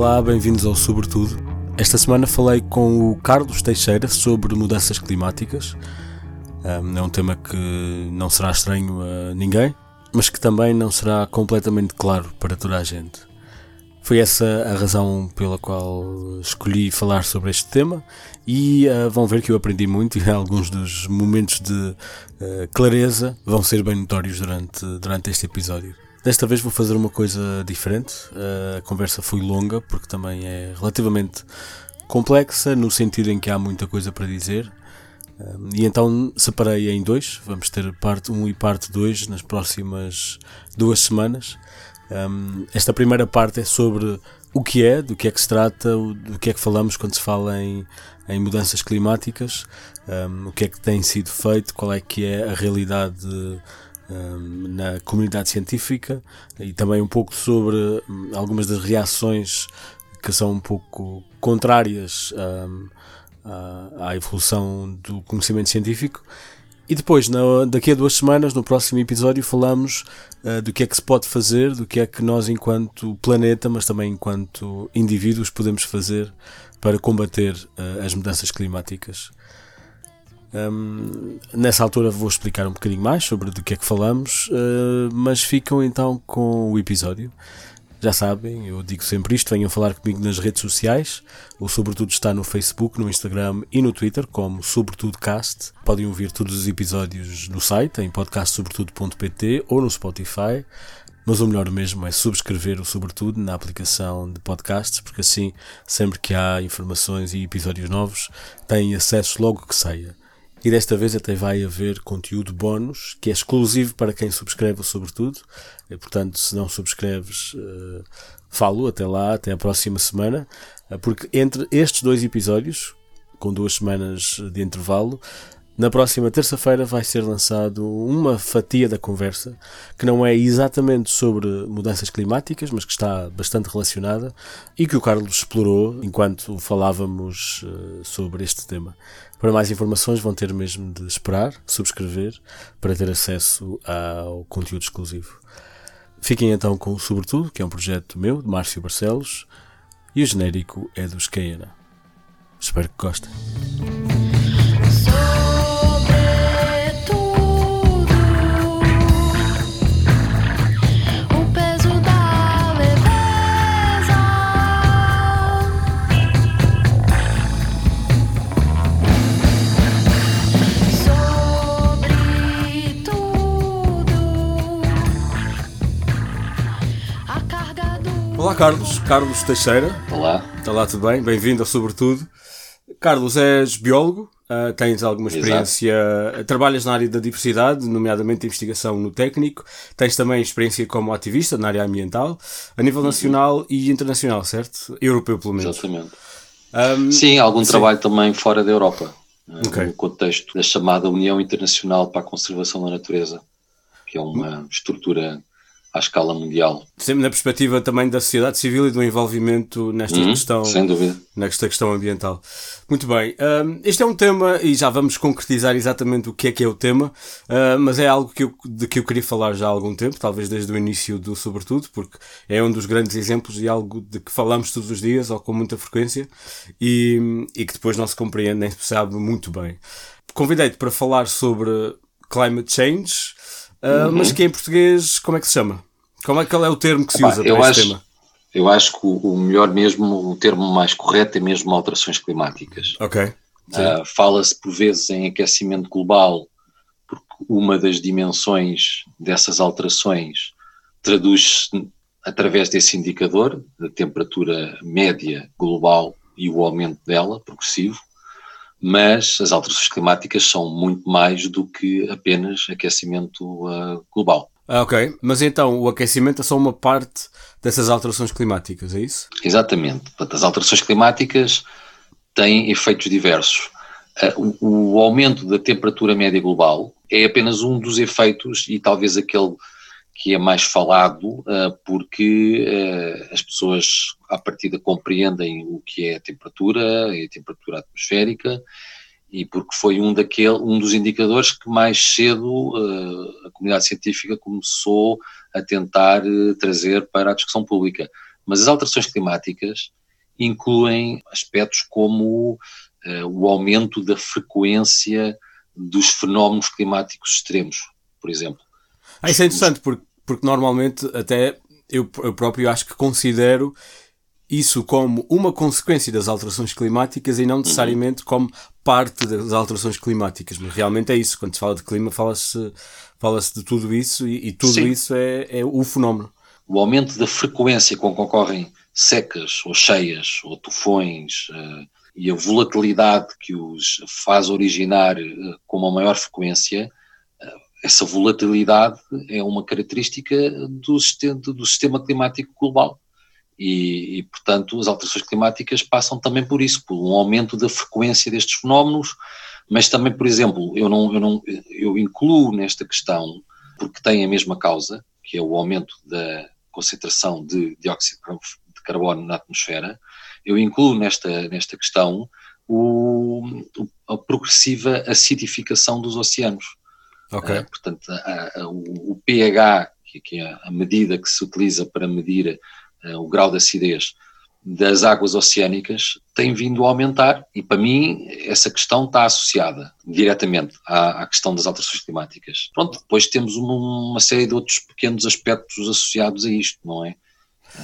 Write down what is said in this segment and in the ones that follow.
Olá, bem-vindos ao Sobretudo. Esta semana falei com o Carlos Teixeira sobre mudanças climáticas. É um tema que não será estranho a ninguém, mas que também não será completamente claro para toda a gente. Foi essa a razão pela qual escolhi falar sobre este tema e uh, vão ver que eu aprendi muito e alguns dos momentos de uh, clareza vão ser bem notórios durante, durante este episódio. Desta vez vou fazer uma coisa diferente. Uh, a conversa foi longa porque também é relativamente complexa no sentido em que há muita coisa para dizer. e então separei em dois. Vamos ter parte 1 um e parte 2 nas próximas duas semanas. Um, esta primeira parte é sobre o que é, do que é que se trata, do que é que falamos quando se fala em, em mudanças climáticas, o que é que tem sido feito, qual é que é a realidade na comunidade científica e também um pouco sobre algumas das reações que são um pouco contrárias à, evolução do conhecimento científico e depois, daqui a duas semanas, no próximo episódio, falamos uh, do que é que se pode fazer, do que é que nós, enquanto planeta, mas também enquanto indivíduos, podemos fazer para combater uh, as mudanças climáticas. Um, nessa altura vou explicar um bocadinho mais sobre do que é que falamos, uh, mas ficam então com o episódio. Já sabem, eu digo sempre isto, venham falar comigo nas redes sociais. O Sobretudo está no Facebook, no Instagram e no Twitter, como SobretudоCast. Podem ouvir todos os episódios no site, em podcastsobretudo.pt ou no Spotify. Mas o melhor mesmo é subscrever o Sobretudo na aplicação de podcasts, porque assim, sempre que há informações e episódios novos, têm acesso logo que saia. E desta vez até vai haver conteúdo bónus que é exclusivo para quem subscreve Sobretudo. E, portanto, se não subscreves, uh, falo até lá, até a próxima semana, uh, porque entre estes dois episódios, com duas semanas de intervalo, na próxima terça-feira vai ser lançado uma fatia da conversa que não é exatamente sobre mudanças climáticas, mas que está bastante relacionada e que o Carlos explorou enquanto falávamos uh, sobre este tema. Para mais informações vão ter mesmo de esperar, subscrever, para ter acesso ao conteúdo exclusivo. Fiquem então com o Sobretudo, que é um projeto meu, de Márcio Barcelos, e o genérico é dos Caena. Espero que gostem. Olá Carlos, Carlos Teixeira. Olá. Olá, tudo bem? Bem-vindo Sobretudo. Carlos, és biólogo, uh, tens alguma experiência, Exato. trabalhas na área da diversidade, nomeadamente investigação no técnico, tens também experiência como ativista na área ambiental, a nível uhum. nacional uhum. e internacional, certo? Europeu, pelo menos. Exatamente. Um, sim, algum sim. trabalho também fora da Europa, ah, okay. no contexto da chamada União Internacional para a Conservação da Natureza, que é uma estrutura à escala mundial. Sempre na perspectiva também da sociedade civil e do envolvimento nesta uhum, questão, sem dúvida. nesta questão ambiental. Muito bem, um, este é um tema e já vamos concretizar exatamente o que é que é o tema, uh, mas é algo que eu, de que eu queria falar já há algum tempo, talvez desde o início do Sobretudo, porque é um dos grandes exemplos de algo de que falamos todos os dias ou com muita frequência e, e que depois não se compreende nem se sabe muito bem. Convidei-te para falar sobre climate change, Uh, uhum. Mas que em português, como é que se chama? Como é, qual é o termo que se usa para este acho, tema? Eu acho que o, melhor mesmo, o termo mais correto é mesmo alterações climáticas. Ok. Uh, Fala-se por vezes em aquecimento global, porque uma das dimensões dessas alterações traduz-se através desse indicador, da temperatura média global e o aumento dela, progressivo, mas as alterações climáticas são muito mais do que apenas aquecimento uh, global. Ah, ok, mas então o aquecimento é só uma parte dessas alterações climáticas, é isso? Exatamente. Portanto, as alterações climáticas têm efeitos diversos. Uh, o, o aumento da temperatura média global é apenas um dos efeitos e talvez aquele que é mais falado, uh, porque uh, as pessoas à partida compreendem o que é a temperatura, a temperatura atmosférica, e porque foi um, daquele, um dos indicadores que mais cedo uh, a comunidade científica começou a tentar trazer para a discussão pública. Mas as alterações climáticas incluem aspectos como uh, o aumento da frequência dos fenómenos climáticos extremos, por exemplo. Ah, isso é interessante, porque, porque normalmente até eu, eu próprio acho que considero isso como uma consequência das alterações climáticas e não uhum. necessariamente como parte das alterações climáticas. Mas realmente é isso. Quando se fala de clima, fala-se fala de tudo isso e, e tudo Sim. isso é, é o fenómeno. O aumento da frequência com que ocorrem secas ou cheias ou tufões uh, e a volatilidade que os faz originar uh, com uma maior frequência, essa volatilidade é uma característica do sistema, do sistema climático global e, e, portanto, as alterações climáticas passam também por isso, por um aumento da frequência destes fenómenos, mas também, por exemplo, eu, não, eu, não, eu incluo nesta questão, porque tem a mesma causa, que é o aumento da concentração de dióxido de carbono na atmosfera, eu incluo nesta, nesta questão o, a progressiva acidificação dos oceanos. Okay. Uh, portanto, a, a, o, o, pH, que é a medida que se utiliza para medir eh, o grau de acidez das águas oceânicas tem vindo a aumentar e para mim essa questão está associada diretamente à, à questão das alterações climáticas. Pronto, depois temos uma, uma, série de outros pequenos aspectos associados a isto, não é?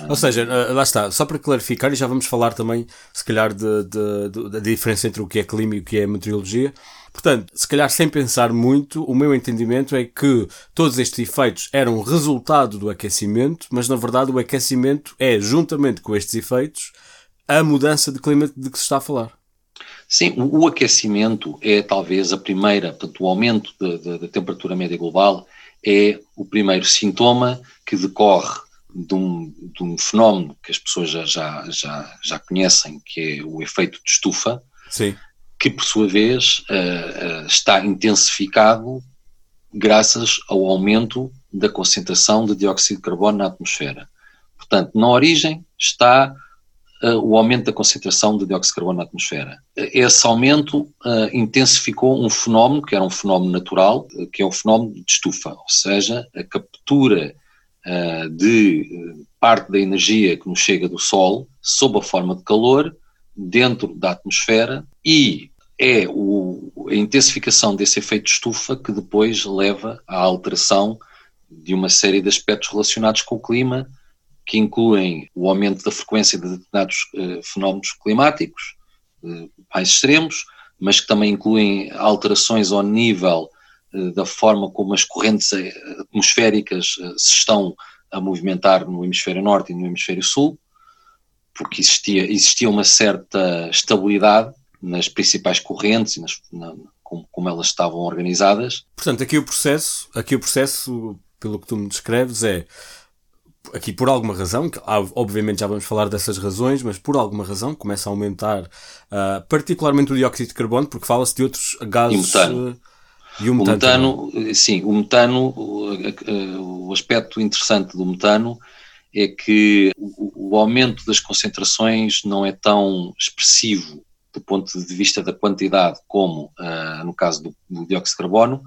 Ou seja, eh, lá está, só para clarificar, e já vamos falar também, se calhar, da diferença entre o que é clima e o que é meteorologia, Portanto, se calhar sem pensar muito, o meu entendimento é que todos estes efeitos eram resultado do aquecimento, mas na verdade o aquecimento é, juntamente com estes efeitos, a mudança de clima de que se está a falar. Sim, o aquecimento é talvez a primeira, portanto, o aumento da temperatura média global é o primeiro sintoma que decorre de um, de um fenómeno que as pessoas já, já, já, já conhecem, que é o efeito de estufa. Sim que por sua vez uh, uh, está intensificado graças ao aumento da concentração de dióxido de carbono na atmosfera. Portanto, na origem está uh, o aumento da concentração de dióxido de carbono na atmosfera. Esse aumento intensificou um fenómeno, que era um fenómeno natural, que é o fenómeno de estufa, ou seja, a captura de parte da energia que nos chega do Sol, sob a forma de calor, dentro da atmosfera e é o, a intensificação desse efeito de estufa que depois leva à alteração de uma série de aspectos relacionados com o clima, que incluem o aumento da frequência de determinados uh, fenómenos climáticos uh, mais extremos, mas que também incluem alterações ao nível uh, da forma como as correntes atmosféricas se estão a movimentar no hemisfério norte e no hemisfério sul, porque existia, existia uma certa estabilidade nas principais correntes e nas, na, como, como, elas estavam organizadas. Portanto, aqui o processo, aqui o processo, pelo que tu me descreves, é aqui por alguma razão, que obviamente já vamos falar dessas razões, mas por alguma razão começa a aumentar uh, particularmente o dióxido de carbono, porque fala-se de outros gases. E metano. Uh, e o metano, o metano sim, o metano, o, o aspecto interessante do metano é que o, o aumento das concentrações não é tão expressivo do ponto de vista da quantidade, como uh, no caso do, do, dióxido de carbono,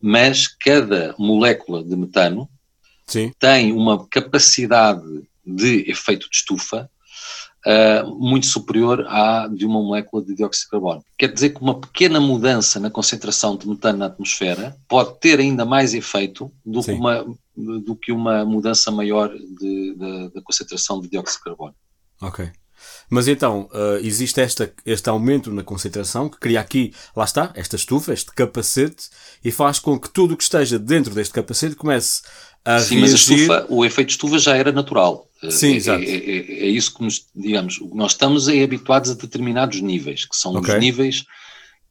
mas cada molécula de metano Sim. tem uma capacidade de efeito de estufa uh, muito superior à de uma molécula de dióxido de carbono. Quer dizer que uma pequena mudança na concentração de metano na atmosfera pode ter ainda mais efeito do, que uma, do que uma mudança maior da concentração de dióxido de carbono. Ok. Mas então, uh, existe esta, este aumento na concentração que cria aqui, lá está, esta estufa, este capacete, e faz com que tudo o que esteja dentro deste capacete comece a Sim, reagir... mas a estufa, o efeito de estufa já era natural. Sim, é, exato. É, é, é, isso que nos, digamos, nós estamos aí habituados a determinados níveis, que são okay. os níveis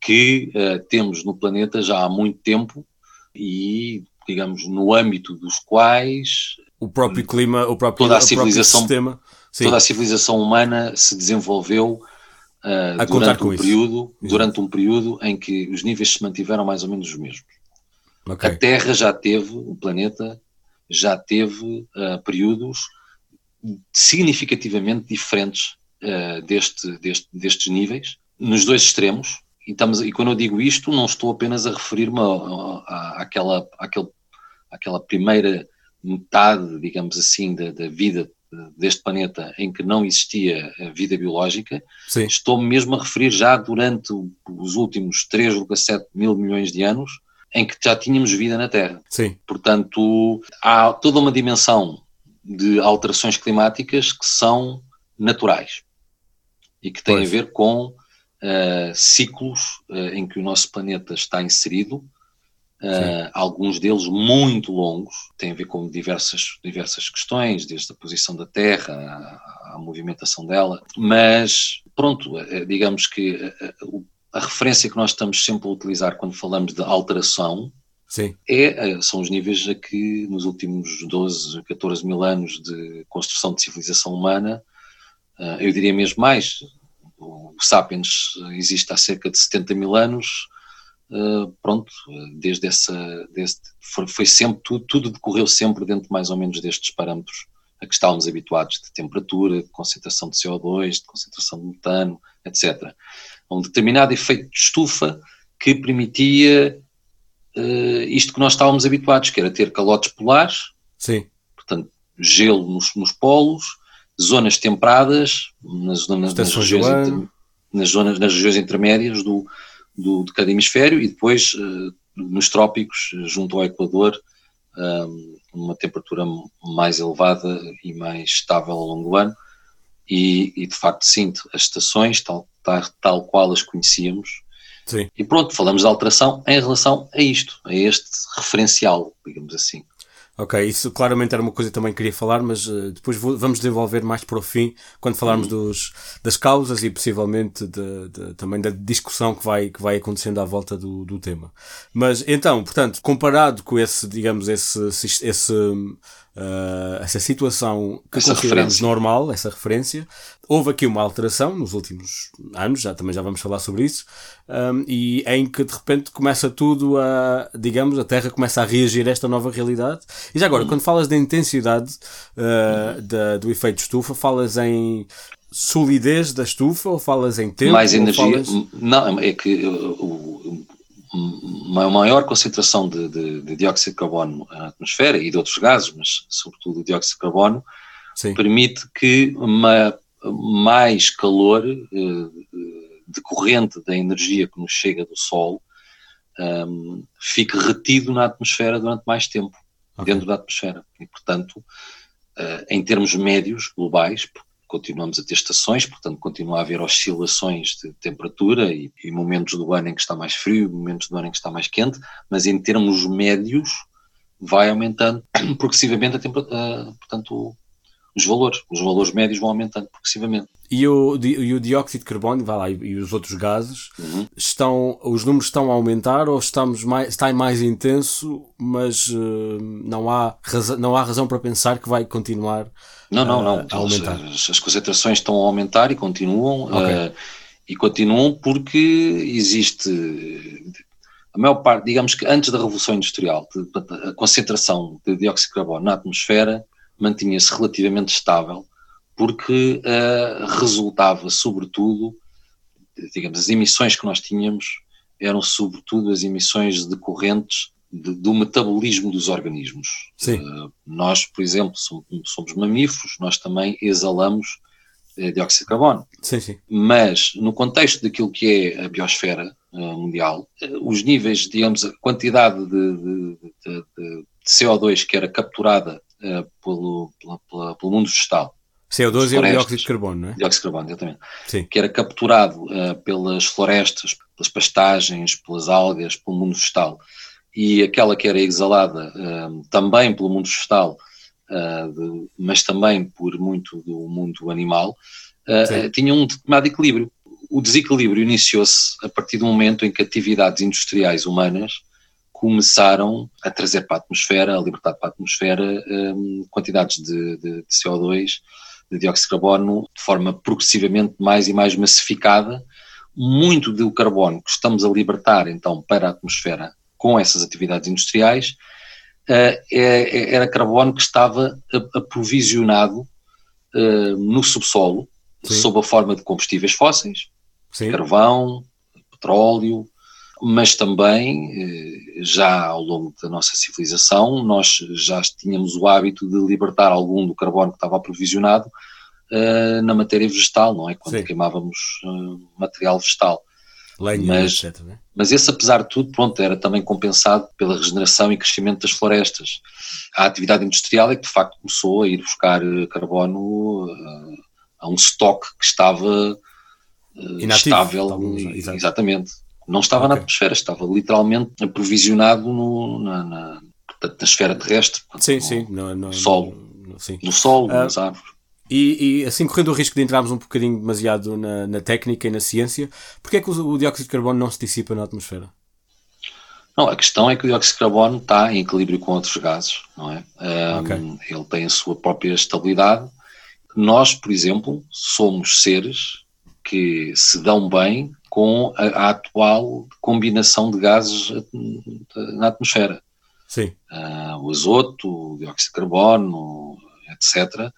que uh, temos no planeta já há muito tempo e, digamos, no âmbito dos quais o próprio clima, o próprio, toda a civilização, sistema Sim. Toda a civilização humana se desenvolveu uh, durante um período, durante um período em que os níveis se mantiveram mais ou menos os mesmos. Okay. A Terra já teve, o planeta já teve uh, períodos significativamente diferentes uh, deste, deste, destes níveis, nos dois extremos. E, estamos, e quando eu digo isto, não estou apenas a referir-me àquela, àquela, àquela primeira metade, digamos assim, da, da vida deste planeta em que não existia vida biológica, Sim. estou mesmo a referir já durante os últimos 3,7 mil milhões de anos em que já tínhamos vida na Terra. Sim. Portanto, há toda uma dimensão de alterações climáticas que são naturais e que têm Pois. a ver com uh, ciclos uh, em que o nosso planeta está inserido, uh, alguns deles muito longos, têm a ver com diversas, diversas questões, desde a posição da Terra à, à movimentação dela, mas pronto, digamos que eh, o- a referência que nós estamos sempre a utilizar quando falamos de alteração Sim. é, eh, são os níveis a que nos últimos 12, 14 mil anos de construção de civilização humana, eh, eu diria mesmo mais, o Sapiens existe há cerca de 70 mil anos, eh, pronto, desde essa, desde, foi sempre, tudo, tudo decorreu sempre dentro mais ou menos destes parâmetros a que estávamos habituados, de temperatura, de concentração de CO2, de concentração de metano, etc. Um determinado efeito de estufa que permitia eh, isto que nós estávamos habituados, que era ter calotes polares, Sim. portanto, gelo nos, nos polos, zonas temperadas, nas, nas, do regiões, inter- nas, zonas, nas regiões intermédias do, do, de cada hemisfério e depois eh, nos trópicos, junto ao Equador, um, uma temperatura mais elevada e mais estável ao longo do ano. E, e, de facto, sim, as estações, tal, tal, tal qual as conhecíamos, Sim. e pronto, falamos de alteração em relação a isto, a este referencial, digamos assim. Ok, isso claramente era uma coisa que também queria falar, mas eh, depois vou- vamos desenvolver mais para o fim, quando falarmos dos, das causas e possivelmente de- de- também da discussão que vai, que vai acontecendo à volta do, do tema. Mas então, portanto, comparado com esse, digamos, esse, esse, eh, essa situação que Essa consideramos referência. normal, essa referência, houve aqui uma alteração nos últimos anos, já também já vamos falar sobre isso, um, e em que de repente começa tudo a, digamos, a Terra começa a reagir a esta nova realidade. E já agora, quando falas da intensidade uh, da- do efeito estufa, falas em solidez da estufa ou falas em tempo? mais energia. falas- Não, é que uh, o- uma maior concentração de, de- de dióxido de carbono na atmosfera e de outros gases, mas sobretudo o dióxido de carbono, Sim, permite que uma, mais calor eh, decorrente da energia que nos chega do Sol um, fique retido na atmosfera durante mais tempo, Ok. dentro da atmosfera. E, portanto, eh, em termos médios globais, porque continuamos a ter estações, portanto, continua a haver oscilações de temperatura e, e momentos do ano em que está mais frio, momentos do ano em que está mais quente, mas em termos médios vai aumentando progressivamente a temperatura, portanto, os valores, os valores médios vão aumentando progressivamente. E o, e o dióxido de carbono, vai lá, e, e os outros gases, Uhum. estão, os números estão a aumentar ou estamos mais, está mais intenso, mas eh, não, há raza, não há razão para pensar que vai continuar Não, não, não. a As, aumentar. as- as concentrações estão a aumentar e continuam. Eh, e continuam porque existe a maior parte, digamos que antes da Revolução Industrial, a concentração de dióxido de carbono na atmosfera mantinha-se relativamente estável porque eh, resultava sobretudo, digamos, as emissões que nós tínhamos eram sobretudo as emissões decorrentes de- do metabolismo dos organismos. Sim. Uh, nós, por exemplo, somos, somos mamíferos, nós também exalamos eh, dióxido de carbono. Sim, sim. Mas, no contexto daquilo que é a biosfera mundial, os níveis, digamos, a quantidade de, de- de- de- de CO2 que era capturada eh, pelo, pela- pela- pelo mundo vegetal, CO2 é o dióxido de carbono, não é? dióxido de carbono, exatamente, Sim. que era capturado eh, pelas florestas, pelas pastagens, pelas algas, pelo mundo vegetal, e aquela que era exalada eh, também pelo mundo vegetal, eh, de- mas também por muito do mundo animal, tinha um determinado equilíbrio. O desequilíbrio iniciou-se a partir do momento em que atividades industriais humanas começaram a trazer para a atmosfera, a libertar para a atmosfera eh, quantidades de, de- de CO2 de dióxido de carbono de forma progressivamente mais e mais massificada. Muito do carbono que estamos a libertar então para a atmosfera com essas atividades industriais eh, é- era carbono que estava aprovisionado eh, no subsolo Sim. sob a forma de combustíveis fósseis, Sim. carvão, petróleo, mas também, eh, já ao longo da nossa civilização, nós já tínhamos o hábito de libertar algum do carbono que estava aprovisionado uh, na matéria vegetal, não é? Quando Sim. queimávamos uh, material vegetal. Lenha, mas, etc. Né? Mas esse, apesar de tudo, pronto, era também compensado pela regeneração e crescimento das florestas. A atividade industrial é que, de facto, começou a ir buscar carbono a um estoque que estava Inativo, estável. exatamente não estava okay. na atmosfera, estava literalmente aprovisionado no, na, na, na, esfera terrestre. Sim, no, sim. No, no sol. Sim. No sol, uh, nas árvores. E, e, assim, correndo o risco de entrarmos um bocadinho demasiado na, na técnica e na ciência, porquê é que o, o, dióxido de carbono não se dissipa na atmosfera? Não, a questão é que o dióxido de carbono está em equilíbrio com outros gases, não é? Um, okay. Ele tem a sua própria estabilidade. Nós, por exemplo, somos seres que se dão bem com a, a atual combinação de gases na atmosfera. Sim. Uh, o azoto, o dióxido de carbono, etc. Uh,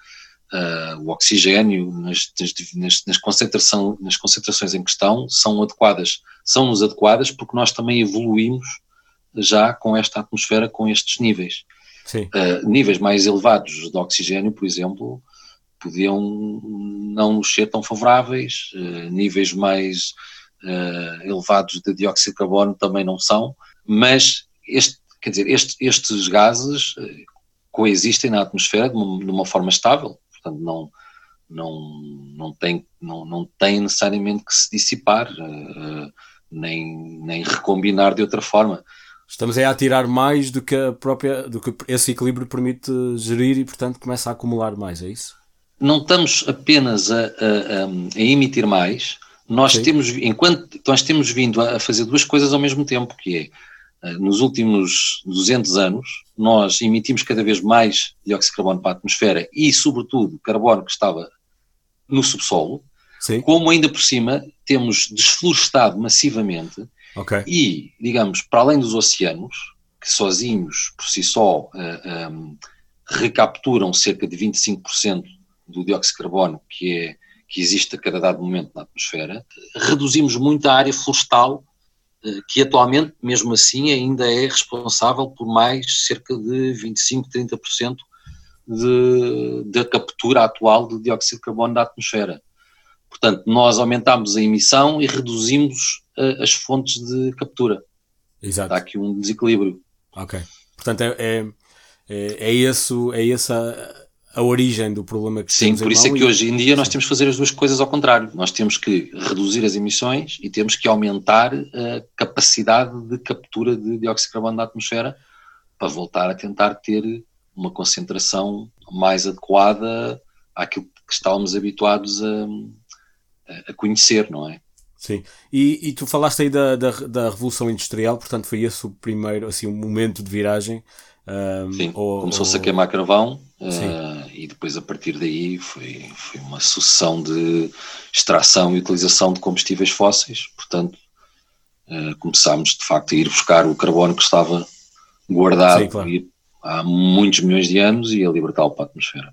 ah, o oxigênio, nas, nas, nas, concentração, nas concentrações em questão, são adequadas. São-nos adequadas porque nós também evoluímos já com esta atmosfera, com estes níveis. Uh, níveis mais elevados de oxigênio, por exemplo, podiam não nos ser tão favoráveis, uh, níveis mais uh, elevados de dióxido de carbono também não são, mas este, quer dizer, este, estes gases uh, coexistem na atmosfera de uma, de uma, forma estável, portanto não, não, não, tem, não, não tem necessariamente que se dissipar, uh, nem, nem recombinar de outra forma. Estamos a tirar mais do que a própria, do que esse equilíbrio permite gerir e, portanto, começa a acumular mais, é isso? Não estamos apenas a, a, a emitir mais, nós Sim. temos, enquanto nós temos vindo a fazer duas coisas ao mesmo tempo, que é, eh, nos últimos 200 anos, nós emitimos cada vez mais dióxido de carbono para a atmosfera e, sobretudo, carbono que estava no subsolo, Sim. como ainda por cima temos desflorestado massivamente okay. e, digamos, para além dos oceanos, que sozinhos, por si só, uh, eh, um, eh, recapturam cerca de 25% do dióxido de carbono que é que existe a cada dado momento na atmosfera, reduzimos muito a área florestal, eh, que atualmente, mesmo assim, ainda é responsável por mais cerca de 25, 30% de, da captura atual de dióxido de carbono da atmosfera. Portanto, nós aumentamos a emissão e reduzimos uh, as fontes de captura. Exato. Está aqui um desequilíbrio. Ok. Portanto, é, é, é, é, esse, é essa a origem do problema que Sim, temos por isso é que e... hoje em dia nós temos que fazer as duas coisas ao contrário. Nós temos que reduzir as emissões e temos que aumentar a capacidade de captura de dióxido de carbono da atmosfera para voltar a tentar ter uma concentração mais adequada àquilo que estávamos habituados a, a conhecer, não é? Sim, e, e tu falaste aí da, da, da, Revolução Industrial, portanto foi esse o primeiro, assim, o momento de viragem. Um, Sim, começou-se ou... a queimar carvão, Uh, e depois a partir daí foi, foi uma sucessão de extração e utilização de combustíveis fósseis, portanto uh, começámos de facto a ir buscar o carbono que estava guardado Sim, claro. há muitos milhões de anos e a libertá-lo para a atmosfera.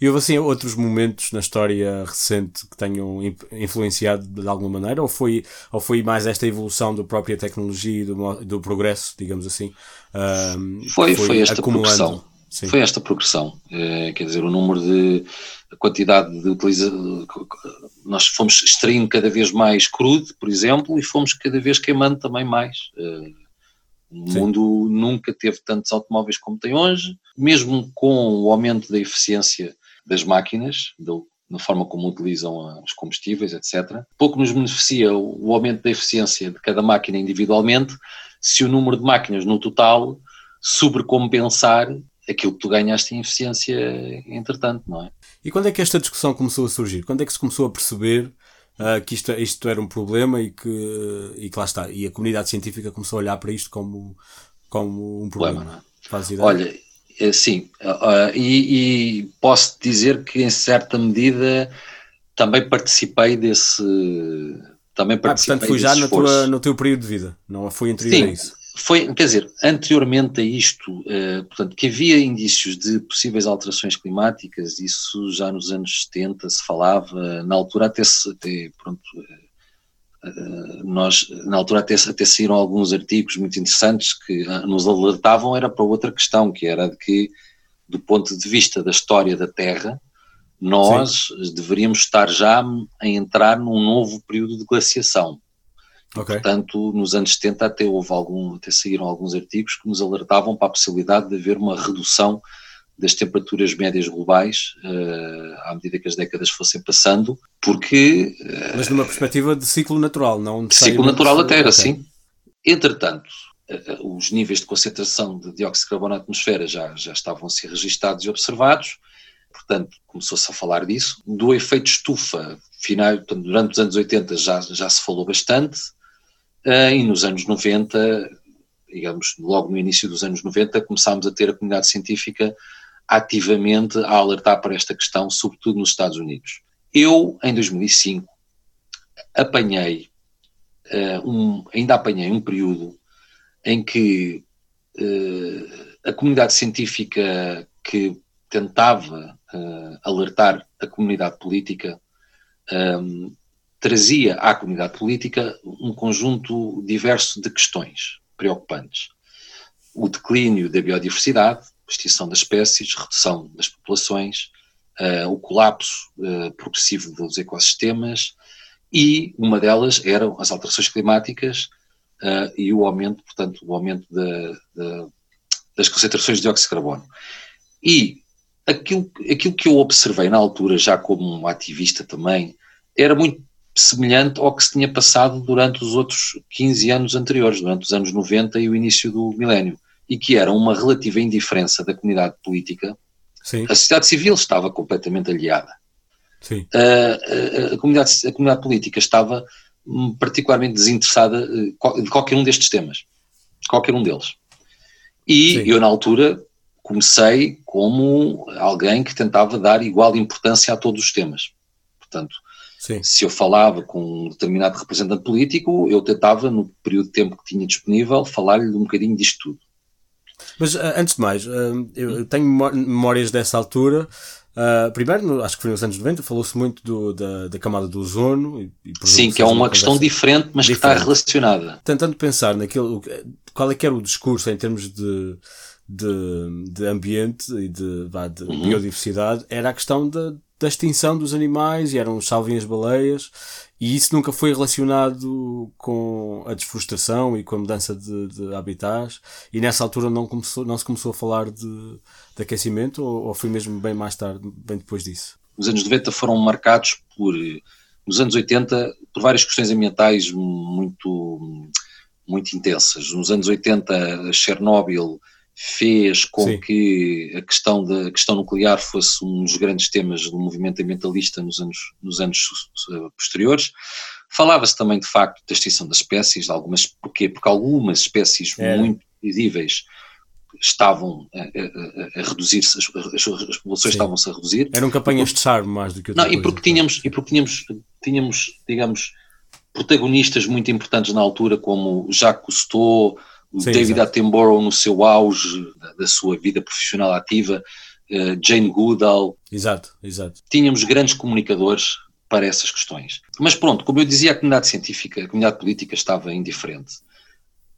E houve assim outros momentos na história recente que tenham influenciado de alguma maneira? Ou foi, ou foi mais esta evolução da própria tecnologia e do, do progresso, digamos assim? Uh, foi, foi, foi esta acumulando... progressão Sim. Foi esta progressão, é, quer dizer, o número de, a quantidade de utilização, nós fomos extraindo cada vez mais crudo, por exemplo, e fomos cada vez queimando também mais. Eh, o Sim. mundo nunca teve tantos automóveis como tem hoje, mesmo com o aumento da eficiência das máquinas, do, na forma como utilizam os combustíveis, etc. Pouco nos beneficia o aumento da eficiência de cada máquina individualmente, se o número de máquinas no total sobrecompensar aquilo que tu ganhaste em eficiência entretanto, não é? E quando é que esta discussão começou a surgir? Quando é que se começou a perceber uh, que isto, isto era um problema e que, e que lá está, e a comunidade científica começou a olhar para isto como, como um problema? problema é? Faz ideia? Olha, é, sim, uh, e, e posso dizer que em certa medida também participei desse também participei ah, portanto foi já no, tua, no teu período de vida, não foi anterior Sim, a isso foi, quer dizer, anteriormente a isto, uh, portanto, que havia indícios de possíveis alterações climáticas, isso já nos anos 70 se falava, na altura até, se, até pronto, uh, nós, na altura, até, até saíram alguns artigos muito interessantes que nos alertavam, era para outra questão, que era de que, do ponto de vista da história da Terra, nós Sim. deveríamos estar já a entrar num novo período de glaciação. Okay. Portanto, nos anos 70 até houve algum, até saíram alguns artigos que nos alertavam para a possibilidade de haver uma redução das temperaturas médias globais uh, à medida que as décadas fossem passando, porque... Uh, Mas numa perspectiva de ciclo natural, não de Ciclo natural da Terra, okay. sim. Entretanto, uh, os níveis de concentração de dióxido de carbono na atmosfera já, já estavam a ser registados e observados, portanto, começou-se a falar disso. Do efeito estufa, final, durante os anos 80 já, já se falou bastante, e nos anos 90 digamos, logo no início dos anos 90, começámos a ter a comunidade científica ativamente a alertar para esta questão, sobretudo nos Estados Unidos. Eu, em 2005, apanhei, uh, um, ainda apanhei um período em que uh, a comunidade científica que tentava uh, alertar a comunidade política um, trazia à comunidade política um conjunto diverso de questões preocupantes. O declínio da biodiversidade, extinção das espécies, redução das populações, uh, o colapso uh, progressivo dos ecossistemas e uma delas eram as alterações climáticas uh, e o aumento, portanto, o aumento de, de, das concentrações de dióxido de carbono. E aquilo, aquilo que eu observei na altura, já como um ativista também, era muito semelhante ao que se tinha passado durante os outros 15 anos anteriores, durante os anos 90 e o início do milénio e que era uma relativa indiferença da comunidade política, Sim. a sociedade civil estava completamente aliada. A, a, a, comunidade, a comunidade política estava hum, particularmente desinteressada eh, de qualquer um destes temas, de qualquer um deles. E Sim. eu, na altura, comecei como alguém que tentava dar igual importância a todos os temas. Portanto, Sim. se eu falava com um determinado representante político, eu tentava, no período de tempo que tinha disponível, falar-lhe um bocadinho disto tudo. Mas uh, antes de mais, uh, eu, tenho memórias dessa altura. Uh, primeiro, acho que foi nos anos 90, falou-se muito do, da, da, camada do ozono. E, e Sim, que é uma, questão diferente, mas diferente. que está relacionada. Tentando pensar naquilo, qual é que era o discurso em termos de, de, de ambiente e de, de uhum. biodiversidade, era a questão da, da extinção dos animais e eram salvem as baleias e isso nunca foi relacionado com a desflorestação e com a mudança de, de habitats e nessa altura não, começou, não se começou a falar de, de aquecimento ou, ou foi mesmo bem mais tarde, bem depois disso? Os anos 90 foram marcados por, nos anos 80, por várias questões ambientais muito, muito intensas. Nos anos 80, Chernobyl fez com Sim. que a questão, da, a questão nuclear fosse um dos grandes temas do movimento ambientalista nos anos, nos anos posteriores. Falava-se também, de facto, da extinção das espécies, algumas, porquê? Porque algumas espécies é. muito visíveis estavam a, a, a reduzir-se, as, as, as populações estavam-se a reduzir. Eram campanhas de charme mais do que outra Não, coisa, e porque, tínhamos, e porque tínhamos, tínhamos, digamos, protagonistas muito importantes na altura, como Jacques Cousteau, Sim, David. Attenborough no seu auge da, da sua vida profissional ativa, uh, Jane Goodall. Exato, exato. Tínhamos grandes comunicadores para essas questões. Mas pronto, como eu dizia, a comunidade científica, a comunidade política estava indiferente.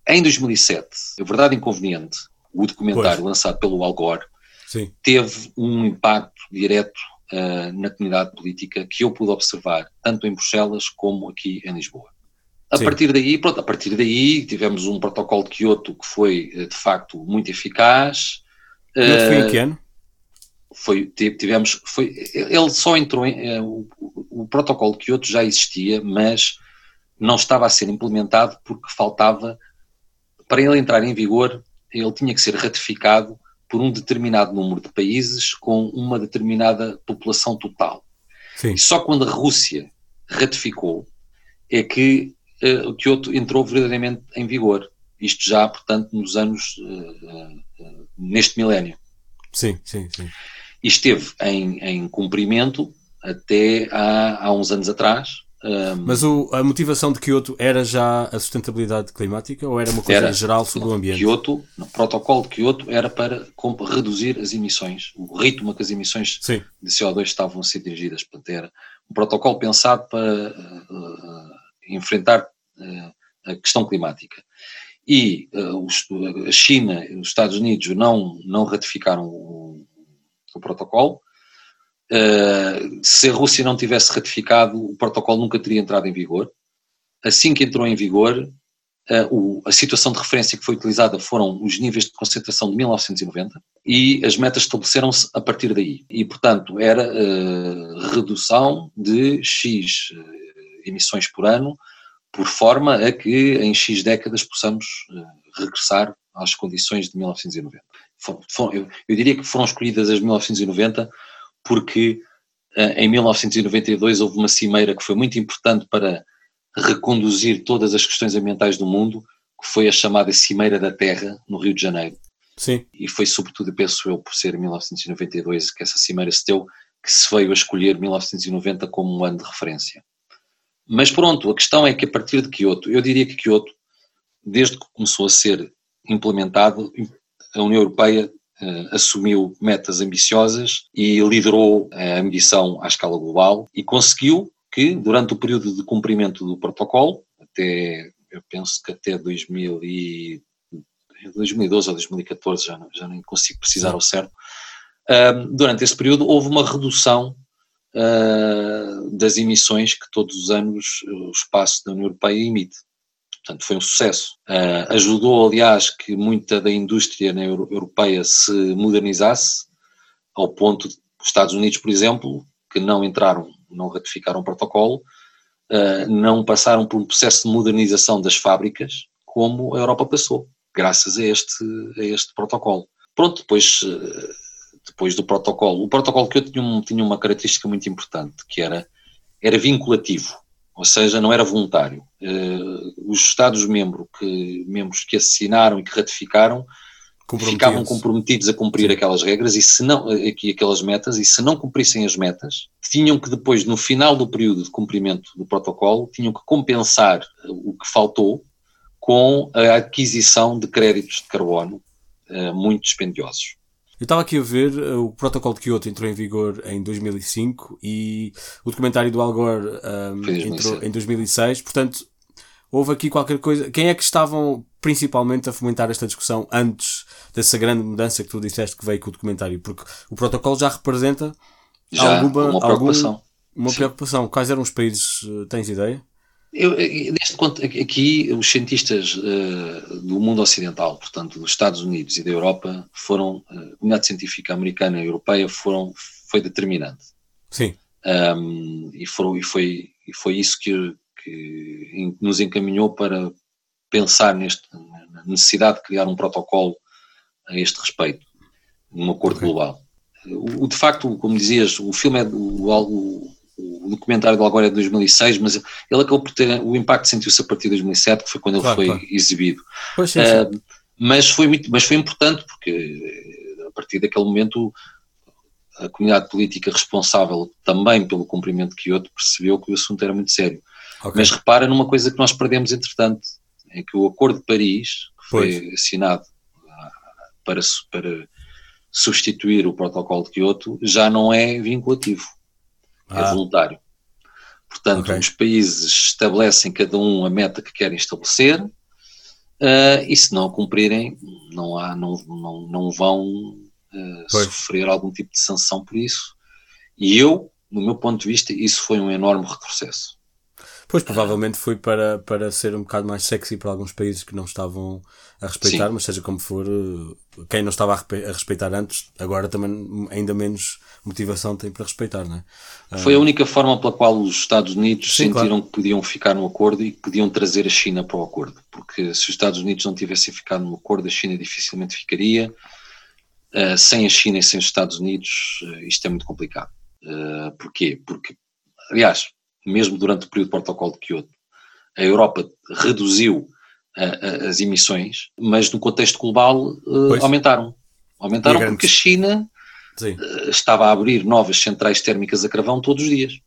Em 2007, a verdade inconveniente, o documentário pois. lançado pelo Al Gore, Sim. teve um impacto direto uh, na comunidade política que eu pude observar, tanto em Bruxelas como aqui em Lisboa. A Sim. partir daí, pronto, a partir daí tivemos um protocolo de Kyoto que foi eh, de facto muito eficaz. Kyoto foi em eh, que ano? Foi, tivemos, foi, ele só entrou em, eh, o, o, protocolo de Kyoto já existia, mas não estava a ser implementado porque faltava, para ele entrar em vigor, ele tinha que ser ratificado por um determinado número de países com uma determinada população total. Sim. E só quando a Rússia ratificou é que o Kyoto entrou verdadeiramente em vigor. Isto já, portanto, nos anos, uh, uh, neste milénio. Sim, sim, sim. E esteve em, em cumprimento até há, há uns anos atrás. Um, Mas o, a motivação de Kyoto era já a sustentabilidade climática ou era uma coisa era, geral sobre o ambiente? Kyoto, o protocolo de Kyoto era para reduzir as emissões, o ritmo que as emissões Sim. de CO2 estavam a ser dirigidas. Portanto, era um protocolo pensado para uh, enfrentar a questão climática. E a China e os Estados Unidos não, não ratificaram o, o protocolo. se a Rússia não tivesse ratificado, o protocolo nunca teria entrado em vigor. Assim que entrou em vigor, Uh, o, a situação de referência que foi utilizada foram os níveis de concentração de 1990 e as metas estabeleceram-se a partir daí. E, portanto, era uh, redução de X emissões por ano, por forma a que em X décadas possamos regressar às condições de 1990. For, for, eu, eu, diria que foram escolhidas as 1990 porque em 1992 houve uma cimeira que foi muito importante para reconduzir todas as questões ambientais do mundo, que foi a chamada Cimeira da Terra, no Rio de Janeiro. Sim. E foi sobretudo, penso eu, por ser 1992 que essa cimeira se deu, que se veio a escolher 1990 como um ano de referência. Mas pronto, a questão é que a partir de Kyoto, eu diria que Kyoto, desde que começou a ser implementado, a União Europeia uh, assumiu metas ambiciosas e liderou a ambição à escala global e conseguiu que, durante o período de cumprimento do protocolo, até, eu penso que até 2000 e, 2012 ou 2014, já, não, já nem consigo precisar ao certo, uh, durante esse período houve uma redução uh, das emissões que todos os anos o espaço da União Europeia emite. Portanto, foi um sucesso. Uh, ajudou, aliás, que muita da indústria na Euro europeia se modernizasse, ao ponto de os Estados Unidos, por exemplo, que não entraram não ratificaram o protocolo, uh, não passaram por um processo de modernização das fábricas como a Europa passou, graças a este, a este protocolo. Pronto, depois, uh, depois do protocolo, o protocolo que eu tinha, um, tinha uma característica muito importante, que era, era vinculativo, ou seja, não era voluntário. Uh, os Estados-membros que, membros que assinaram e que ratificaram ficavam comprometidos a cumprir aquelas regras e se não, aqui aquelas metas, e se não cumprissem as metas, tinham que depois, no final do período de cumprimento do protocolo, tinham que compensar o que faltou com a aquisição de créditos de carbono uh, muito dispendiosos. Eu estava aqui a ver, eh, o protocolo de Kyoto entrou em vigor em 2005 e o documentário do Al Gore um, entrou em 2006, portanto houve aqui qualquer coisa. Quem é que estavam principalmente a fomentar esta discussão antes dessa grande mudança que tu disseste que veio com o documentário? Porque o protocolo já representa já, alguma, uma preocupação. Algum, uma preocupação. Quais eram os países? Eh, tens ideia? Eu, neste ponto, aqui os cientistas uh, do mundo ocidental, portanto dos Estados Unidos e da Europa, foram, uh, a comunidade científica americana e europeia foram, foi determinante. Sim. Um, e, foram, e, foi, e foi isso que, que nos encaminhou para pensar neste, na necessidade de criar um protocolo a este respeito, um acordo okay. global. O, de facto, como dizias, o filme é o, o, o documentário do Algor é de 2006, mas ele acabou por ter o impacto sentiu-se a partir de 2007, que foi quando ele claro, foi claro. exibido. Pois, sim, sim. Uh, mas foi muito, mas foi importante porque a partir daquele momento a comunidade política responsável também pelo cumprimento de Kyoto percebeu que o assunto era muito sério. Okay. Mas repara numa coisa que nós perdemos entretanto, é que o Acordo de Paris, que foi pois. assinado ah, para, para substituir o protocolo de Kyoto, já não é vinculativo, ah. é voluntário. Portanto, okay. os países estabelecem cada um a meta que querem estabelecer uh, e se não cumprirem, não, há, não, não, não vão uh, sofrer algum tipo de sanção por isso. E eu, no meu ponto de vista, isso foi um enorme retrocesso. Pois, provavelmente foi para, para ser um bocado mais sexy para alguns países que não estavam a respeitar, Sim. mas seja como for, quem não estava a respeitar antes, agora também ainda menos motivação tem para respeitar, não é? Foi a única forma pela qual os Estados Unidos Sim, sentiram claro. que podiam ficar no acordo e que podiam trazer a China para o acordo, porque se os Estados Unidos não tivessem ficado no acordo, a China dificilmente ficaria. Uh, sem a China e sem os Estados Unidos, uh, isto é muito complicado. Uh, porquê? Porque, aliás, mesmo durante o período do protocolo de Kyoto, a Europa reduziu uh, as emissões, mas no contexto global uh, aumentaram. Aumentaram porque a China uh, estava a abrir novas centrais térmicas a carvão todos os dias.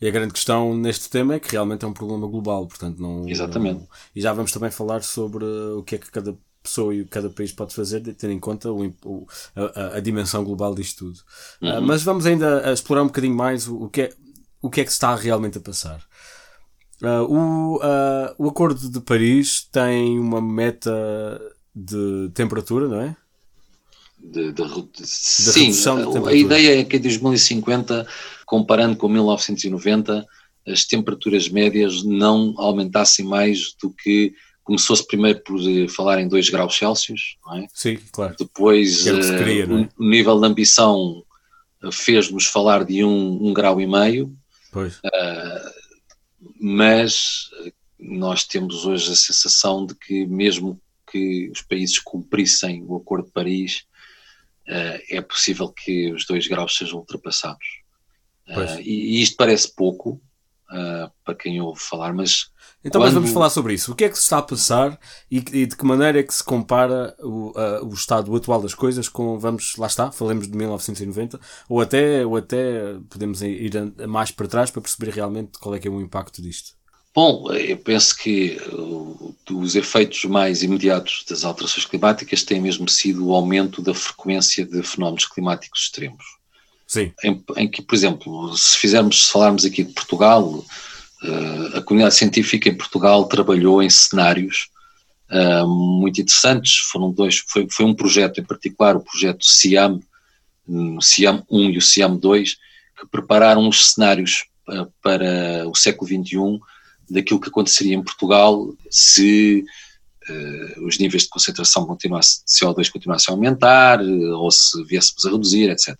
E a grande questão neste tema é que realmente é um problema global, portanto não. Exatamente. Não, e já vamos também falar sobre o que é que cada pessoa e cada país pode fazer, tendo em conta o, o, a, a, dimensão global disto tudo. Uhum. Uh, mas vamos ainda explorar um bocadinho mais o, o, que é, o que é que está realmente a passar. Uh, o, uh, o Acordo de Paris tem uma meta de temperatura, não é? De, de, de, sim, a, ideia é que em 2050, comparando com 1990, as temperaturas médias não aumentassem mais do que começou-se primeiro por eh, falar em 2 graus Celsius, não é? Sim, claro. Depois é uh, queria, é? o nível de ambição fez-nos falar de um, um grau e meio. Pois. Uh, mas nós temos hoje a sensação de que mesmo que os países cumprissem o Acordo de Paris, uh, é possível que os dois graus sejam ultrapassados. Uh, e, e, isto parece pouco para quem ouve falar, mas. Então, quando... mas vamos falar sobre isso. O que é que se está a passar e, e de que maneira é que se compara o, o estado atual das coisas com, vamos, lá está, falemos de 1990, ou até, ou até podemos ir mais para trás para perceber realmente qual é que é o impacto disto? Bom, eu penso que os efeitos mais imediatos das alterações climáticas têm mesmo sido o aumento da frequência de fenómenos climáticos extremos. Sim. Em, em que, por exemplo, se fizermos, se falarmos aqui de Portugal, a comunidade científica em Portugal trabalhou em cenários uh, muito interessantes. Foram dois, foi, foi um projeto em particular, o projeto CIAM, o CIAM 1 e o CIAM 2, que prepararam os cenários uh, para o século XXI daquilo que aconteceria em Portugal se uh, os níveis de concentração de CO2 continuassem a aumentar ou se viéssemos a reduzir, etc.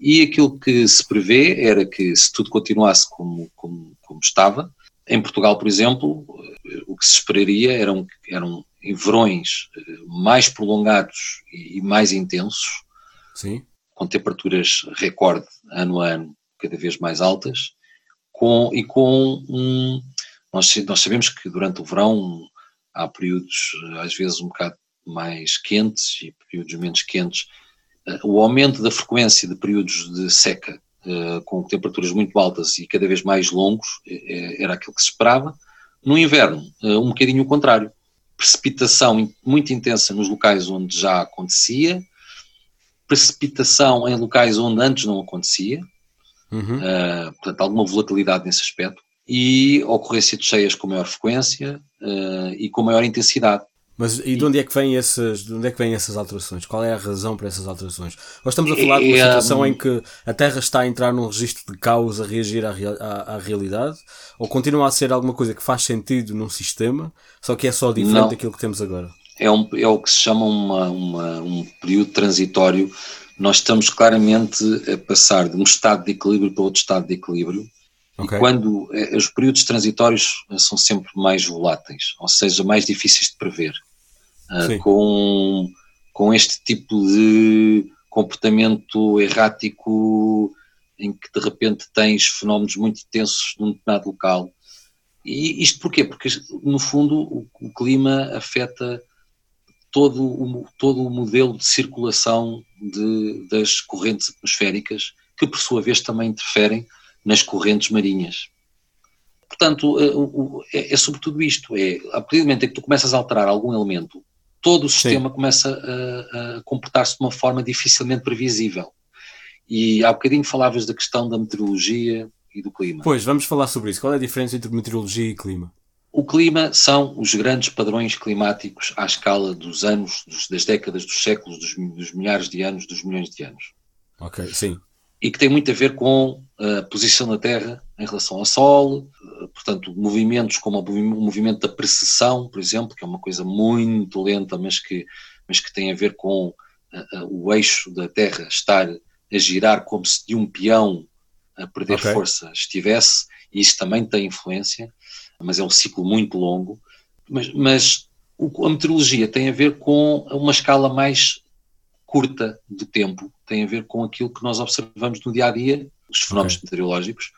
E aquilo que se prevê era que se tudo continuasse como, como, como estava, em Portugal, por exemplo, uh, o que se esperaria eram, eram verões mais prolongados e, e mais intensos, Sim. com temperaturas recorde ano a ano cada vez mais altas, com, e com um, nós, nós sabemos que durante o verão há períodos, às vezes, um bocado mais quentes e períodos menos quentes. Eh, o aumento da frequência de períodos de seca eh, com temperaturas muito altas e cada vez mais longos eh, era aquilo que se esperava. No inverno, um bocadinho o contrário. Precipitação muito intensa nos locais onde já acontecia, precipitação em locais onde antes não acontecia, uhum. uh, portanto, alguma volatilidade nesse aspecto e ocorrência de cheias com maior frequência uh, e com maior intensidade. Mas e de onde é que vêm essas, de onde é que vêm essas alterações? Qual é a razão para essas alterações? Nós estamos a falar de uma situação um... em que a Terra está a entrar num registro de caos a reagir à, à, à, realidade? Ou continua a ser alguma coisa que faz sentido num sistema, só que é só diferente Não. daquilo que temos agora? É, um, é o que se chama uma, uma, um período transitório. Nós estamos claramente a passar de um estado de equilíbrio para outro estado de equilíbrio Okay. E quando eh, os períodos transitórios são sempre mais voláteis, ou seja, mais difíceis de prever. Uh, com, com este tipo de comportamento errático em que de repente tens fenómenos muito intensos num determinado local. E isto porquê? Porque no fundo o, o clima afeta todo o, todo o modelo de circulação de, das correntes atmosféricas, que por sua vez também interferem nas correntes marinhas. Portanto, é, é, é sobretudo isto, é, a partir do momento em que tu começas a alterar algum elemento, todo o sistema Sim. começa a, a comportar-se de uma forma dificilmente previsível. E há bocadinho falavas da questão da meteorologia e do clima. Pois, vamos falar sobre isso. Qual é a diferença entre meteorologia e clima? O clima são os grandes padrões climáticos à escala dos anos, das décadas, dos séculos, dos, dos milhares de anos, dos milhões de anos. Ok, sim e que tem muito a ver com a posição da Terra em relação ao Sol, portanto, movimentos como o movimento da precessão, por exemplo, que é uma coisa muito lenta, mas que, mas que tem a ver com o eixo da Terra estar a girar como se de um peão a perder okay. força estivesse, e isso também tem influência, mas é um ciclo muito longo. Mas, mas a meteorologia tem a ver com uma escala mais curta de tempo, tem a ver com aquilo que nós observamos no dia a dia, os fenómenos okay. meteorológicos,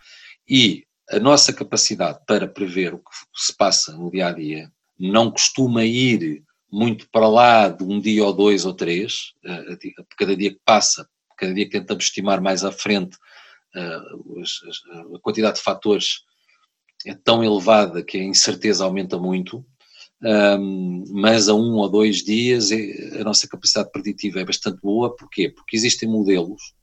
e a nossa capacidade para prever o que se passa no dia a dia não costuma ir muito para lá de um dia ou dois ou três, uh, cada dia que passa, cada dia que tentamos estimar mais à frente, uh, a quantidade de fatores é tão elevada que a incerteza aumenta muito, um, mas a um ou dois dias é, a nossa capacidade preditiva é bastante boa. Porquê? Porque existem modelos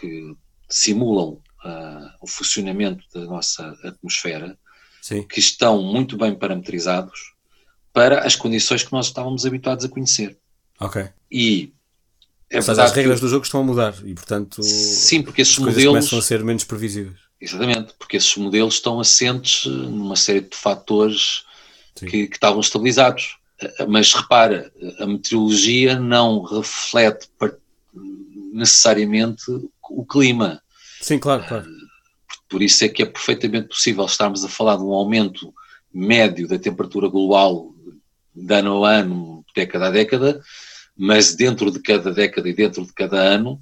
que simulam uh, o funcionamento da nossa atmosfera Sim. que estão muito bem parametrizados para as condições que nós estávamos habituados a conhecer. Ok. E é seja, as regras do jogo estão a mudar e, portanto, sim, porque esses modelos começam a ser menos previsíveis. Exatamente, porque esses modelos estão assentes numa série de fatores que, que, estavam estabilizados. Mas repara, a meteorologia não reflete necessariamente o clima. Sim, claro, claro. Por isso é que é perfeitamente possível estarmos a falar de um aumento médio da temperatura global de ano a ano, década a década, mas dentro de cada década e dentro de cada ano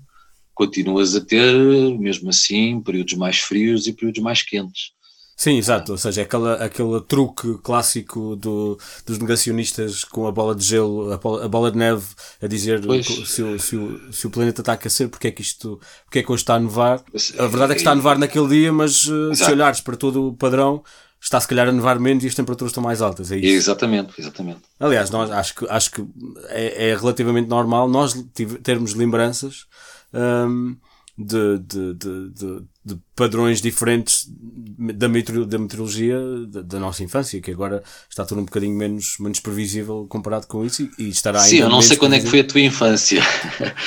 continuas a ter, mesmo assim, períodos mais frios e períodos mais quentes. Sim, exato. Ou seja, aquela, aquele truque clássico do, dos negacionistas com a bola de gelo, a bola, a bola de neve, a dizer se o, se, o, se o planeta está a aquecer, porque é que isto, porque é que hoje está a nevar. A verdade é que está a nevar naquele dia, mas eh, exato. se olhares para todo o padrão, está se calhar a nevar menos e as temperaturas estão mais altas. É isso. Exatamente, exatamente. Aliás, nós, acho que, acho que é, é relativamente normal nós termos lembranças. Um, de, de, de, de, padrões diferentes da, meteo, da meteorologia da, da, nossa infância, que agora está tudo um bocadinho menos, menos previsível comparado com isso e, e estará Sim, eu não sei quando é que foi a tua infância.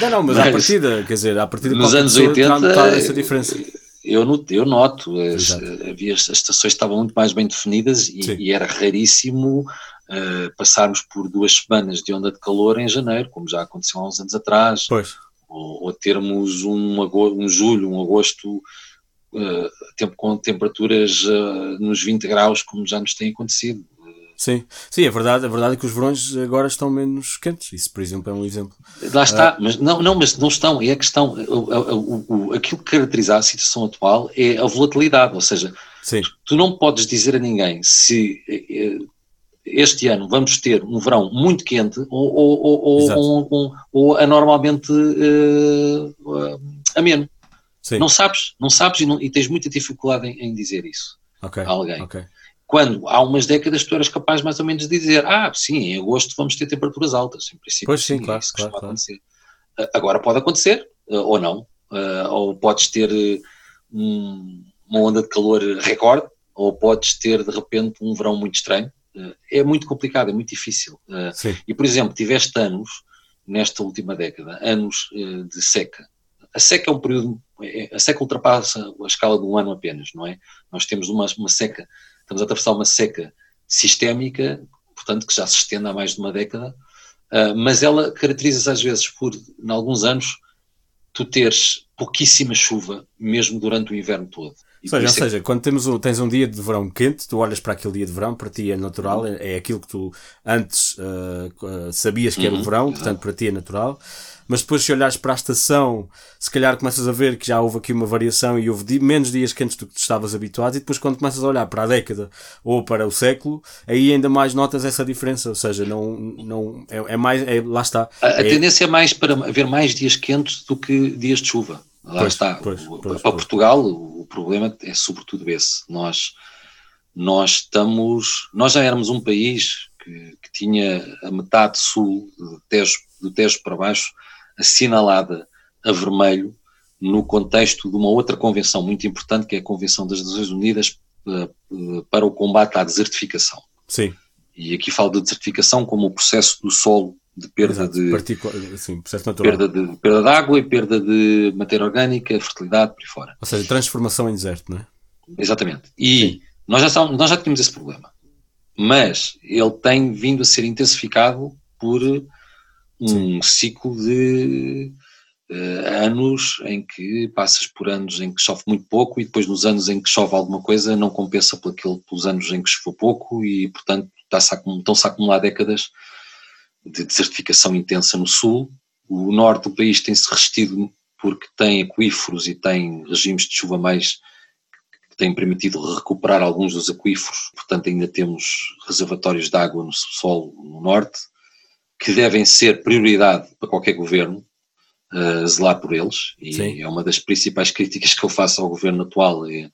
Não, não, mas, mas à partida, quer dizer, à partida nos anos 80 essa diferença. Eu noto, eu noto as, havia, as estações estavam muito mais bem definidas e, e era raríssimo uh, passarmos por duas semanas de onda de calor em janeiro, como já aconteceu há uns anos atrás. Pois ou, ou termos um, um julho, um agosto com temperaturas uh, nos 20 graus, como já nos tem acontecido. Sim, sim, é verdade, a verdade é que os verões agora estão menos quentes. Isso, por exemplo, é um exemplo. Lá está, uh, mas não, não, mas não estão. É a questão. O, o, o, aquilo que caracteriza a situação atual é a volatilidade, ou seja, sim. tu não podes dizer a ninguém se eh, este ano vamos ter um verão muito quente ou, ou, ou, ou, ou anormalmente uh, ameno. Sim. Não sabes, não sabes e, não, e tens muita dificuldade em, em dizer isso okay, a alguém. Okay. Quando há umas décadas tu eras capaz mais ou menos de dizer ah, sim, em agosto vamos ter temperaturas altas, em princípio pois sim, sim claro, é isso claro, claro. acontecer. Uh, agora pode acontecer, ou não, ou podes ter um, uma onda de calor recorde, ou podes ter de repente um verão muito estranho, é muito complicado, é muito difícil. Sim. E, por exemplo, tiveste anos, nesta última década, anos de seca. A seca é um período, a seca ultrapassa a escala de um ano apenas, não é? Nós temos uma, uma seca, estamos a atravessar uma seca sistémica, portanto, que já se estende há mais de uma década, eh, mas ela caracteriza-se às vezes por, em alguns anos, tu teres pouquíssima chuva, mesmo durante o inverno todo. Ou seja, ou seja, quando temos um, tens um dia de verão quente, tu olhas para aquele dia de verão, para ti é natural, é, é, aquilo que tu antes uh, uh, sabias que era o uhum, verão, portanto para ti é natural. Mas depois, se olhares para a estação, se calhar começas a ver que já houve aqui uma variação e houve menos dias quentes do que tu estavas habituado, e depois, quando começas a olhar para a década ou para o século, aí ainda mais notas essa diferença. Ou seja, não, não, é, é mais, é, lá está. A, a é, tendência é mais para haver mais dias quentes do que dias de chuva. Lá pois, está. Pois, pois, para Portugal, o problema é sobretudo esse. Nós, nós estamos, nós já éramos um país que, que tinha a metade sul do Tejo, do Tejo para baixo assinalada a vermelho no contexto de uma outra convenção muito importante, que é a Convenção das Nações Unidas eh, para o combate à desertificação. Sim. E aqui falo de desertificação como o processo do solo de perda Exato, de sim, perda de perda de água e perda de matéria orgânica, fertilidade por aí fora. Ou seja, transformação em deserto, não é? Exatamente. E nós já, nós já tínhamos esse problema. Mas ele tem vindo a ser intensificado por um ciclo de uh, anos em que passas por anos em que chove muito pouco e depois nos anos em que chove alguma coisa não compensa por aquele, pelos anos em que choveu pouco e, portanto, estão-se a acumular décadas de desertificação intensa no sul. O norte do país tem-se resistido porque tem aquíferos e tem regimes de chuva mais que têm permitido recuperar alguns dos aquíferos, portanto ainda temos reservatórios de água no subsolo no norte, que devem ser prioridade para qualquer governo, uh, zelar por eles, e Sim. é uma das principais críticas que eu faço ao governo atual, é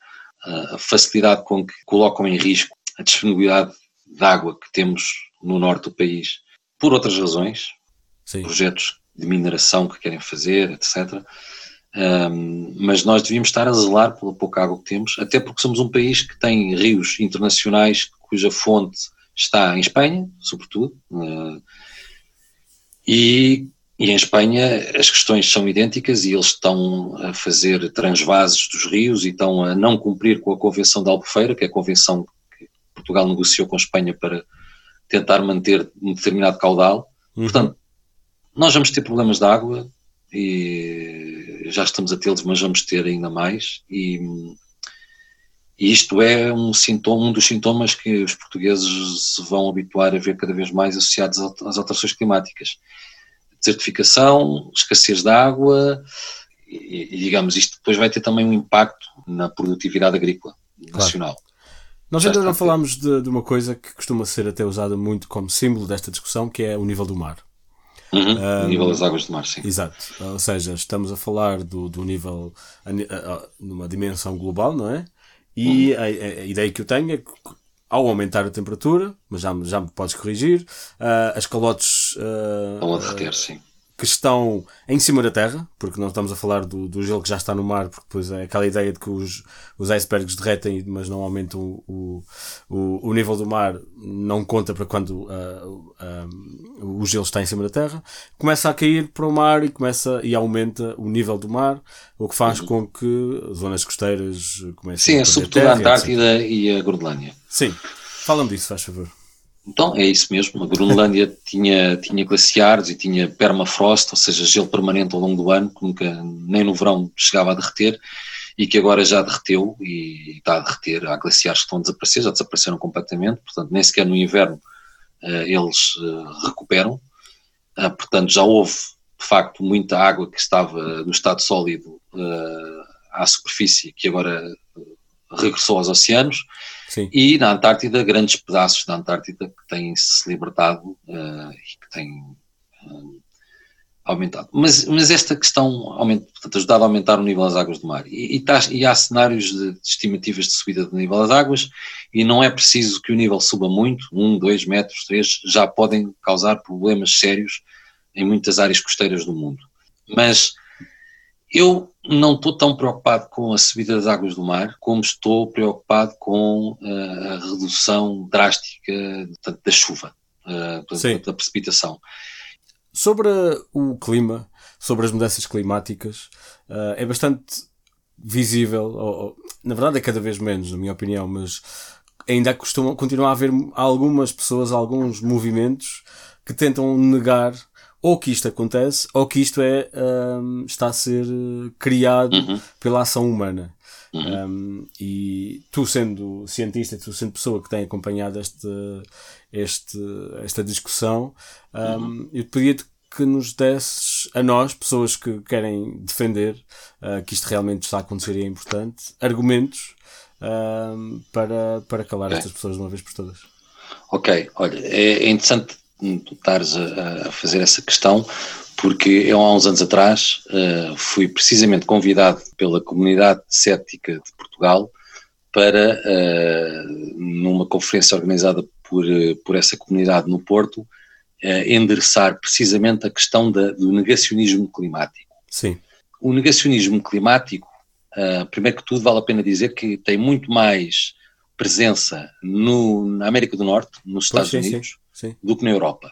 a facilidade com que colocam em risco a disponibilidade de água que temos no norte do país por outras razões, Sim. projetos de mineração que querem fazer, etc. Um, mas nós devíamos estar a zelar pela pouca água que temos, até porque somos um país que tem rios internacionais cuja fonte está em Espanha, sobretudo, uh, e, e, em Espanha as questões são idênticas e eles estão a fazer transvases dos rios e estão a não cumprir com a Convenção da Albufeira, que é a convenção que Portugal negociou com a Espanha para tentar manter um determinado caudal. Uhum. Portanto, nós vamos ter problemas de água e já estamos a tê-los, mas vamos ter ainda mais. E, e isto é um sintoma, um dos sintomas que os portugueses se vão habituar a ver cada vez mais associados às alterações climáticas. Desertificação, escassez de água, e, e, digamos, isto depois vai ter também um impacto na produtividade agrícola nacional. Claro. Nós ainda não falámos de, de, uma coisa que costuma ser até usada muito como símbolo desta discussão, que é o nível do mar. Uhum, um, o nível das águas do mar, sim. Exato. Ou seja, estamos a falar do, do nível numa dimensão global, não é? E uhum. a, a, ideia que eu tenho é que ao aumentar a temperatura, mas já, já me podes corrigir, uh, as calotes uh, vão a derreter, sim que estão em cima da Terra, porque não estamos a falar do, do gelo que já está no mar, porque depois é aquela ideia de que os, os icebergs derretem, mas não aumentam o, o, o nível do mar, não conta para quando uh, o gelo está em cima da Terra, começa a cair para o mar e começa e aumenta o nível do mar, o que faz uhum. com que zonas costeiras comecem Sim, a é sobretudo a Antártida e a Groenlândia. Sim, fala-me disso, faz favor. Então, é isso mesmo. A Groenlândia tinha, tinha glaciares e tinha permafrost, ou seja, gelo permanente ao longo do ano, que nunca, nem no verão chegava a derreter, e que agora já derreteu e está a derreter. Há glaciares que estão a desaparecer, já desapareceram completamente, portanto, nem sequer no inverno uh, eles uh, recuperam. Uh, portanto, já houve, de facto, muita água que estava no estado sólido à superfície, que agora regressou aos oceanos. Sim. E na Antártida, grandes pedaços da Antártida que têm-se libertado uh, e que têm uh, aumentado. Mas, mas esta questão ajudado a aumentar o nível das águas do mar. E, e, tá, e há cenários de, de, estimativas de subida do nível das águas e não é preciso que o nível suba muito, um, dois metros, três, já podem causar problemas sérios em muitas áreas costeiras do mundo. Mas eu não estou tão preocupado com a subida das águas do mar como estou preocupado com uh, a redução drástica da chuva, uh, da precipitação. Sobre o clima, sobre as mudanças climáticas, uh, é bastante visível, ou, na verdade é cada vez menos, na minha opinião, mas ainda costuma, continua a haver algumas pessoas, alguns movimentos que tentam negar ou que isto acontece, ou que isto é, um, está a ser criado uhum. pela ação humana. Uhum. Um, e tu sendo cientista, tu sendo pessoa que tem acompanhado este, este, esta discussão, um, uhum. eu pedia-te que nos desses a nós, pessoas que querem defender uh, que isto realmente está a acontecer e é importante, argumentos uh, para, para calar estas pessoas de uma vez por todas. Ok, olha, é interessante tu estares a, a, fazer essa questão, porque eu há uns anos atrás uh, fui precisamente convidado pela comunidade cética de Portugal para, uh, numa conferência organizada por, uh, por essa comunidade no Porto, endereçar precisamente a questão da, do negacionismo climático. Sim. O negacionismo climático, primeiro que tudo, vale a pena dizer que tem muito mais presença no, na América do Norte, nos Estados sim, Unidos, sim Sim. Do que na Europa.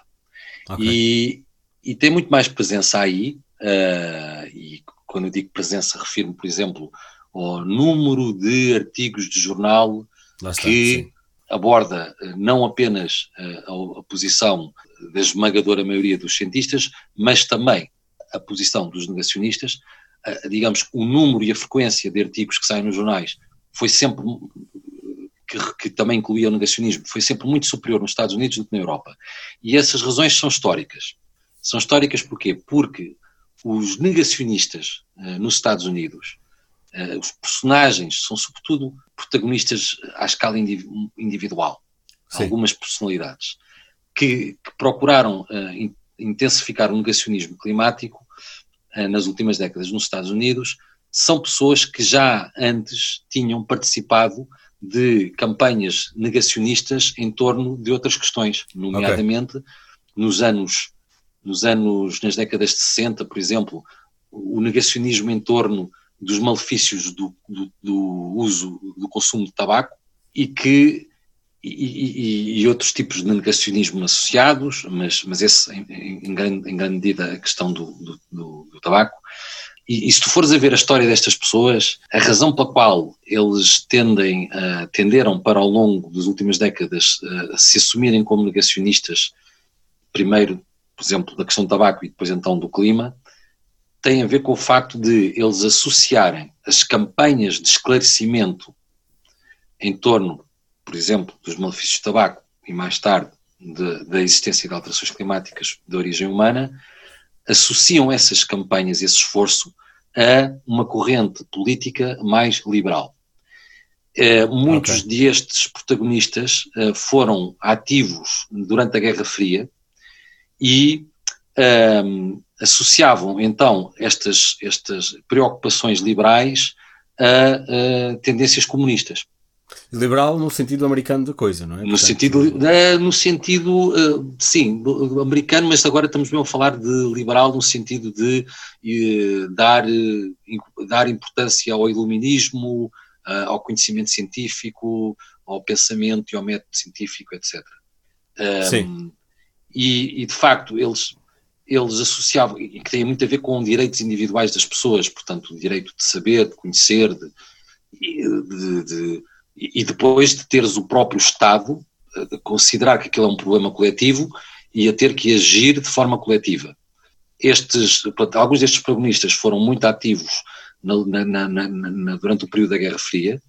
Okay. E, e tem muito mais presença aí, uh, e quando eu digo presença, refiro-me, por exemplo, ao número de artigos de jornal está, que sim. aborda eh, não apenas uh, a, a posição da esmagadora maioria dos cientistas, mas também a posição dos negacionistas, uh, digamos, o número e a frequência de artigos que saem nos jornais foi sempre que, que, também incluía o negacionismo, foi sempre muito superior nos Estados Unidos do que na Europa. E essas razões são históricas. São históricas porquê? Porque os negacionistas uh, nos Estados Unidos, uh, os personagens são sobretudo protagonistas à escala individual. Sim. Algumas personalidades que, que procuraram in, intensificar o negacionismo climático nas últimas décadas nos Estados Unidos são pessoas que já antes tinham participado de campanhas negacionistas em torno de outras questões, nomeadamente okay. nos anos, nos anos, nas décadas de 60, por exemplo, o negacionismo em torno dos malefícios do, do, do uso, do consumo de tabaco e que e, e, e, outros tipos de negacionismo associados, mas, mas esse em, em, grande, em grande medida a questão do, do, do, do tabaco. E, e, se tu fores a ver a história destas pessoas, a razão pela qual eles tendem, uh, tenderam para ao longo das últimas décadas uh, se assumirem como negacionistas, primeiro, por exemplo, da questão do tabaco e depois então do clima, tem a ver com o facto de eles associarem as campanhas de esclarecimento em torno, por exemplo, dos malefícios do tabaco e mais tarde de, da existência de alterações climáticas de origem humana, associam essas campanhas, esse esforço, a uma corrente política mais liberal. Uh, muitos okay. destes protagonistas uh, foram ativos durante a Guerra Fria e uh, associavam então estas, estas preocupações liberais a, a tendências comunistas. Liberal no sentido americano da coisa, não é? No Portanto, sentido, uh, no sentido uh, sim, americano, mas agora estamos mesmo a falar de liberal no sentido de uh, dar, dar importância ao iluminismo, ao conhecimento científico, ao pensamento e ao método científico, etc. Um, sim. E, e, de facto, eles eles associavam, e que tem muito a ver com direitos individuais das pessoas, portanto, o direito de saber, de conhecer, de, de, de, e depois de teres o próprio Estado a considerar que aquilo é um problema coletivo e a ter que agir de forma coletiva. Estes, alguns destes protagonistas foram muito ativos na, na, na, durante o período da Guerra Fria,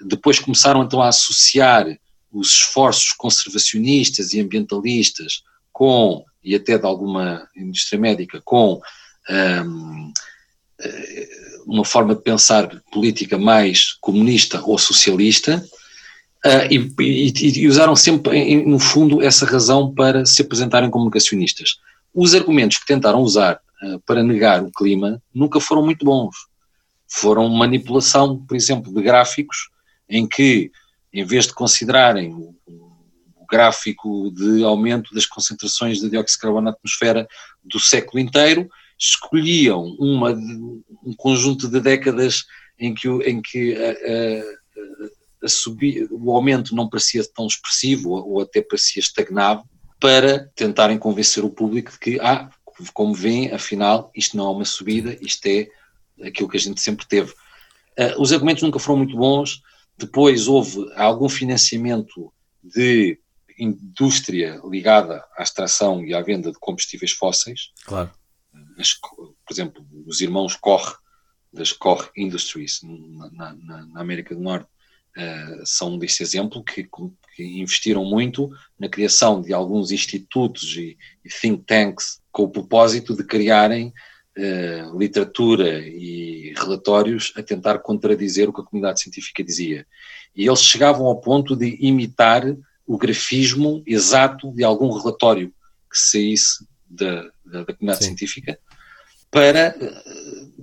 depois começaram então a associar os esforços conservacionistas e ambientalistas com e até de alguma indústria médica com um, eh, uma forma de pensar política mais comunista ou socialista uh, e, e, e, usaram sempre, em, no fundo, essa razão para se apresentarem como negacionistas. Os argumentos que tentaram usar uh, para negar o clima nunca foram muito bons. Foram manipulação, por exemplo, de gráficos em que, em vez de considerarem o, gráfico de aumento das concentrações de dióxido de carbono na atmosfera do século inteiro, escolhiam uma, um conjunto de décadas em que, em que a, a, a subir, o aumento não parecia tão expressivo ou, até parecia estagnado, para tentarem convencer o público de que, ah, como veem, afinal, isto não é uma subida, isto é aquilo que a gente sempre teve. Uh, os argumentos nunca foram muito bons, depois houve algum financiamento de indústria ligada à extração e à venda de combustíveis fósseis. Claro. As, por exemplo, os irmãos Koch, das Koch Industries, na, na, na América do Norte, uh, são desse exemplo, que, que, investiram muito na criação de alguns institutos e, e think tanks com o propósito de criarem uh, literatura e relatórios a tentar contradizer o que a comunidade científica dizia. E eles chegavam ao ponto de imitar o grafismo exato de algum relatório que saísse da, da, da comunidade Sim. científica para uh,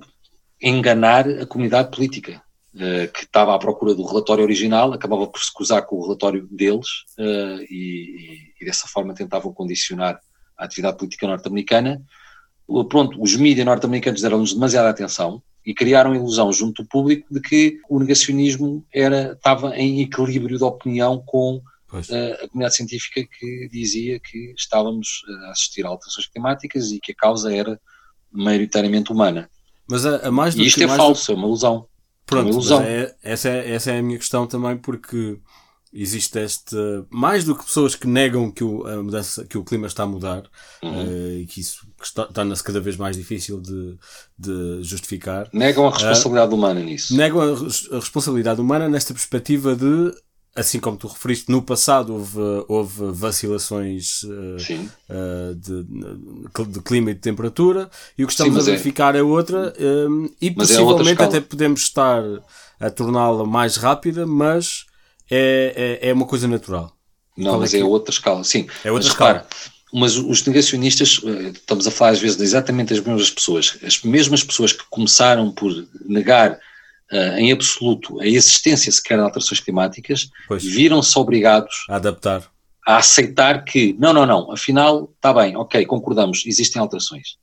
enganar a comunidade política, uh, que estava à procura do relatório original, acabava por se cruzar com o relatório deles uh, e, e, dessa forma tentavam condicionar a atividade política norte-americana. Pronto, os mídias norte-americanos deram-nos demasiada atenção e criaram a ilusão junto do público de que o negacionismo era, estava em equilíbrio de opinião com a comunidade científica que dizia que estávamos a assistir a alterações climáticas e que a causa era maioritariamente humana. Mas a, a mais do e isto que, é falso, do... é uma ilusão. Pronto, é uma ilusão. É, essa, é, essa é a minha questão também, porque existe este mais do que pessoas que negam que o, a mudança, que o clima está a mudar uhum. uh, e que isso torna-se cada vez mais difícil de, de justificar. Negam a responsabilidade uh, humana nisso. Negam a, a, responsabilidade humana nesta perspectiva de assim como tu referiste, no passado houve, houve vacilações uh, uh, de, de, clima e de temperatura, e o que estamos Sim, a é- verificar é, é outra, um, eh, e mas é possivelmente é até podemos estar a torná-la mais rápida, mas é, é, é, uma coisa natural. Não, Qual mas é, é outra escala, sim. É outra mas, escala. Repara, mas os negacionistas, estamos a falar às vezes de exatamente as mesmas pessoas, as mesmas pessoas que começaram por negar uh, em absoluto a existência sequer de alterações climáticas, viram-se obrigados a adaptar. A aceitar que, não, não, não, afinal, está bem, ok, concordamos, existem alterações.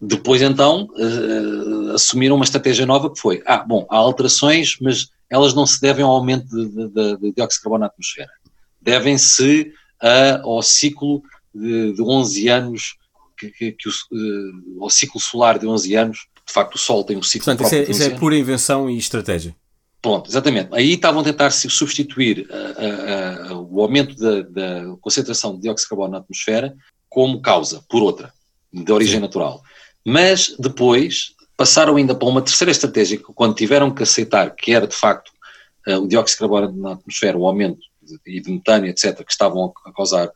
Depois, então, uh, assumiram uma estratégia nova que foi: ah, bom, há alterações, mas elas não se devem ao aumento de, de, de, dióxido de carbono na atmosfera. Devem-se ao ciclo de, de 11 anos, que, que, que o, uh, ao ciclo solar de 11 anos. De facto, o Sol tem um ciclo Portanto, isso é, isso é pura invenção e estratégia. Pronto, exatamente. Aí estavam a tentar substituir uh, uh, o aumento da, da, concentração de dióxido de carbono na atmosfera como causa, por outra, de origem Sim. natural. Mas depois passaram ainda para uma terceira estratégia, quando tiveram que aceitar que era de facto o dióxido de carbono na atmosfera, o aumento de, de metano, etc., que estavam a, causar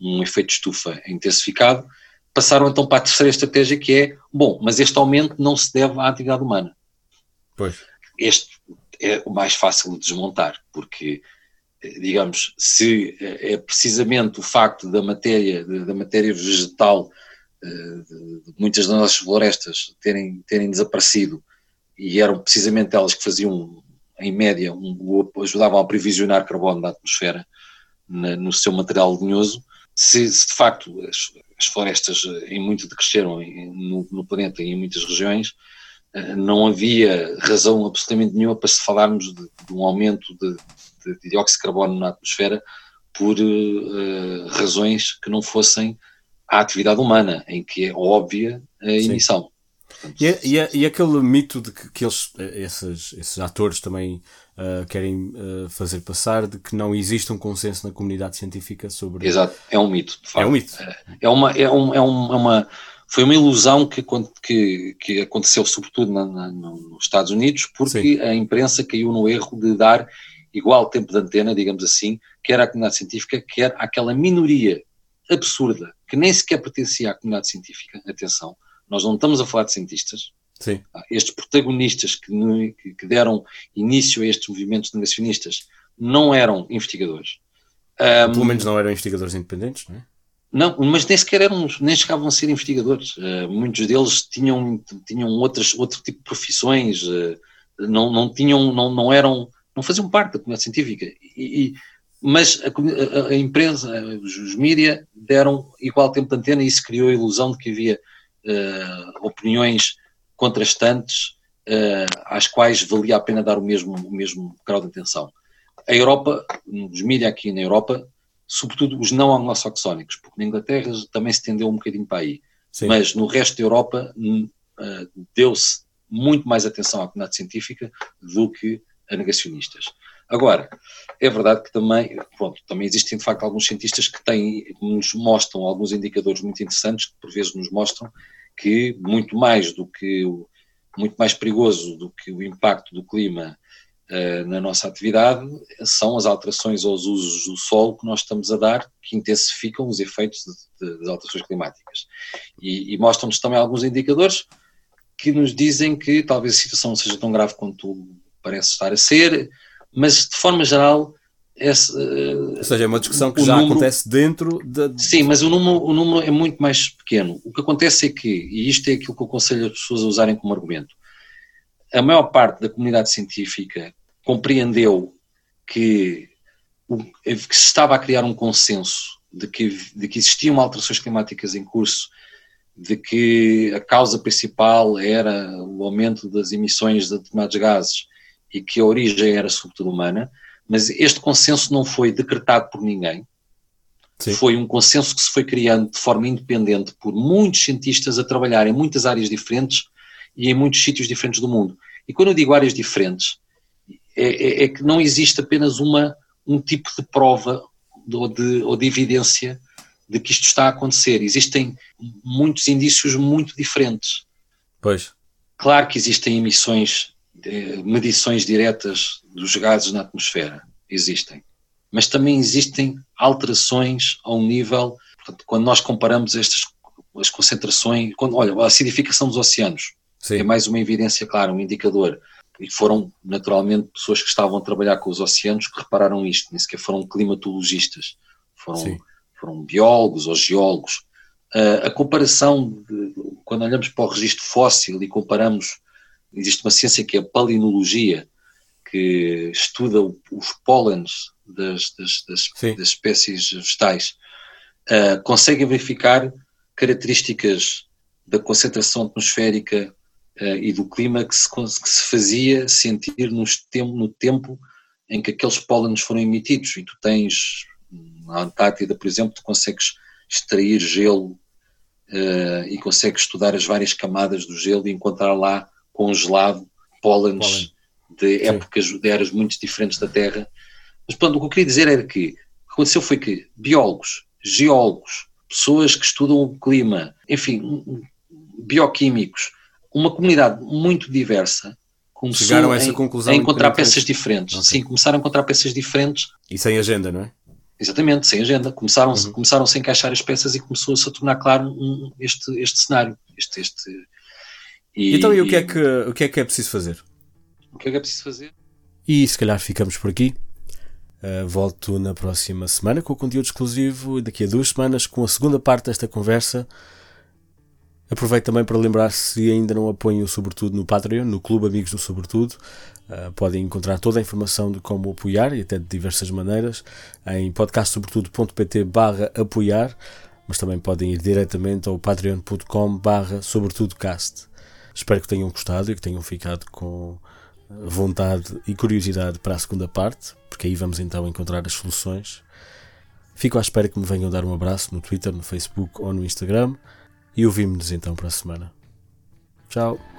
um efeito de estufa intensificado, passaram então para a terceira estratégia que é, bom, mas este aumento não se deve à atividade humana. Pois. Este é o mais fácil de desmontar, porque eh, digamos, se eh, é precisamente o facto da matéria, da matéria vegetal eh, de muitas das nossas florestas terem, terem desaparecido e eram precisamente elas que faziam, em média, um, ajudavam a previsionar carbono da atmosfera na, no seu material lenhoso, se, se de facto as, as, florestas em muito decresceram no, no planeta e em muitas regiões, eh, não havia razão absolutamente nenhuma para se falarmos de, de um aumento de, de, de, dióxido de carbono na atmosfera por uh, razões que não fossem a atividade humana, em que é óbvia a emissão. Portanto, e, e, e, aquele mito de que, que eles, esses, esses atores também uh, querem uh, fazer passar de que não existe um consenso na comunidade científica sobre. Exato, é um mito. É um mito. É, uma, é, um, é, um, é uma foi uma ilusão que, que, que aconteceu sobretudo na, na, nos Estados Unidos, porque Sim. a imprensa caiu no erro de dar igual tempo de antena, digamos assim, quer à comunidade científica, quer àquela minoria absurda que nem sequer pertencia à comunidade científica. Atenção, nós não estamos a falar de cientistas. Sim. Ah, estes protagonistas que, que deram início a estes movimentos negacionistas não eram investigadores. Um, Pelo menos não eram investigadores independentes, não é? Não, mas nem sequer eram, nem chegavam a ser investigadores. Uh, muitos deles tinham, tinham outras, outro tipo de profissões, uh, não, não tinham, não, não eram, não faziam parte da comunidade científica. E, e mas a, a, a, imprensa, os, os mídia deram igual tempo de antena e isso criou a ilusão de que havia opiniões contrastantes às quais valia a pena dar o mesmo, o mesmo grau de atenção. A Europa, os mídia aqui na Europa, sobretudo os não anglo-saxónicos, porque na Inglaterra também se tendeu um bocadinho para aí. Sim. Mas no resto da Europa uh, deu-se muito mais atenção à comunidade científica do que a negacionistas. Agora, é verdade que também, pronto, também existem de facto alguns cientistas que têm, nos mostram alguns indicadores muito interessantes, que por vezes nos mostram que muito mais do que, muito mais perigoso do que o impacto do clima uh, na nossa atividade são as alterações aos usos do solo que nós estamos a dar, que intensificam os efeitos de, de, das alterações climáticas. E, e mostram-nos também alguns indicadores que nos dizem que talvez a situação não seja tão grave quanto parece estar a ser, mas de forma geral. Esse, Ou seja, é uma discussão que já número, acontece dentro da. Sim, mas o número, o número é muito mais pequeno. O que acontece é que, e isto é aquilo que eu aconselho as pessoas a usarem como argumento, a maior parte da comunidade científica compreendeu que, que se estava a criar um consenso de que, de que existiam alterações climáticas em curso, de que a causa principal era o aumento das emissões de determinados gases e que a origem era sobretudo humana, mas este consenso não foi decretado por ninguém. Sim. Foi um consenso que se foi criando de forma independente por muitos cientistas a trabalhar em muitas áreas diferentes e em muitos sítios diferentes do mundo. E quando eu digo áreas diferentes, é, é, é, que não existe apenas uma, um tipo de prova ou de, ou de evidência de que isto está a acontecer. Existem muitos indícios muito diferentes. Pois. Claro que existem emissões, medições diretas dos gases na atmosfera. Existem. Mas também existem alterações ao nível. Portanto, quando nós comparamos estas as concentrações. Quando, olha, a acidificação dos oceanos Sim. é mais uma evidência clara, um indicador e foram naturalmente pessoas que estavam a trabalhar com os oceanos que repararam isto, nem sequer foram climatologistas, foram, foram biólogos ou geólogos. Uh, a comparação, de, quando olhamos para o registro fóssil e comparamos, existe uma ciência que é a palinologia, que estuda os pólenes das, das, das, das espécies vegetais, uh, consegue verificar características da concentração atmosférica uh, e do clima que se, que se fazia sentir nos no tempo em que aqueles pólenes foram emitidos. E tu tens, na Antártida, por exemplo, tu consegues extrair gelo uh, e consegues estudar as várias camadas do gelo e encontrar lá congelado pólenes de épocas, de eras muito diferentes da Terra. Mas pronto, o que eu queria dizer era que o que aconteceu foi que biólogos, geólogos, pessoas que estudam o clima, enfim, bioquímicos, uma comunidade muito diversa começou Chegaram a, essa conclusão a encontrar peças diferentes. Okay. Sim, começaram a encontrar peças diferentes. E sem agenda, não é? Exatamente, sem agenda. Começaram, uhum. começaram a encaixar as peças e começou-se a tornar claro um, este, este cenário. Este, este, e, então, e o que, é que, o que é que é preciso fazer? O que é que é preciso fazer? E se calhar ficamos por aqui. Uh, volto na próxima semana com o conteúdo exclusivo. Daqui a duas semanas com a segunda parte desta conversa. Aproveito também para lembrar se ainda não apoiam o Sobretudo no Patreon, no Clube Amigos do Sobretudo. Uh, podem encontrar toda a informação de como apoiar e até de diversas maneiras em podcastsobretudo.pt barra apoiar, mas também podem ir diretamente ao patreon.com barra sobretudocast. Espero que tenham gostado e que tenham ficado com vontade e curiosidade para a segunda parte, porque aí vamos então encontrar as soluções. Fico à espera que me venham dar um abraço no Twitter, no Facebook ou no Instagram e ouvimos-nos então para a semana. Tchau!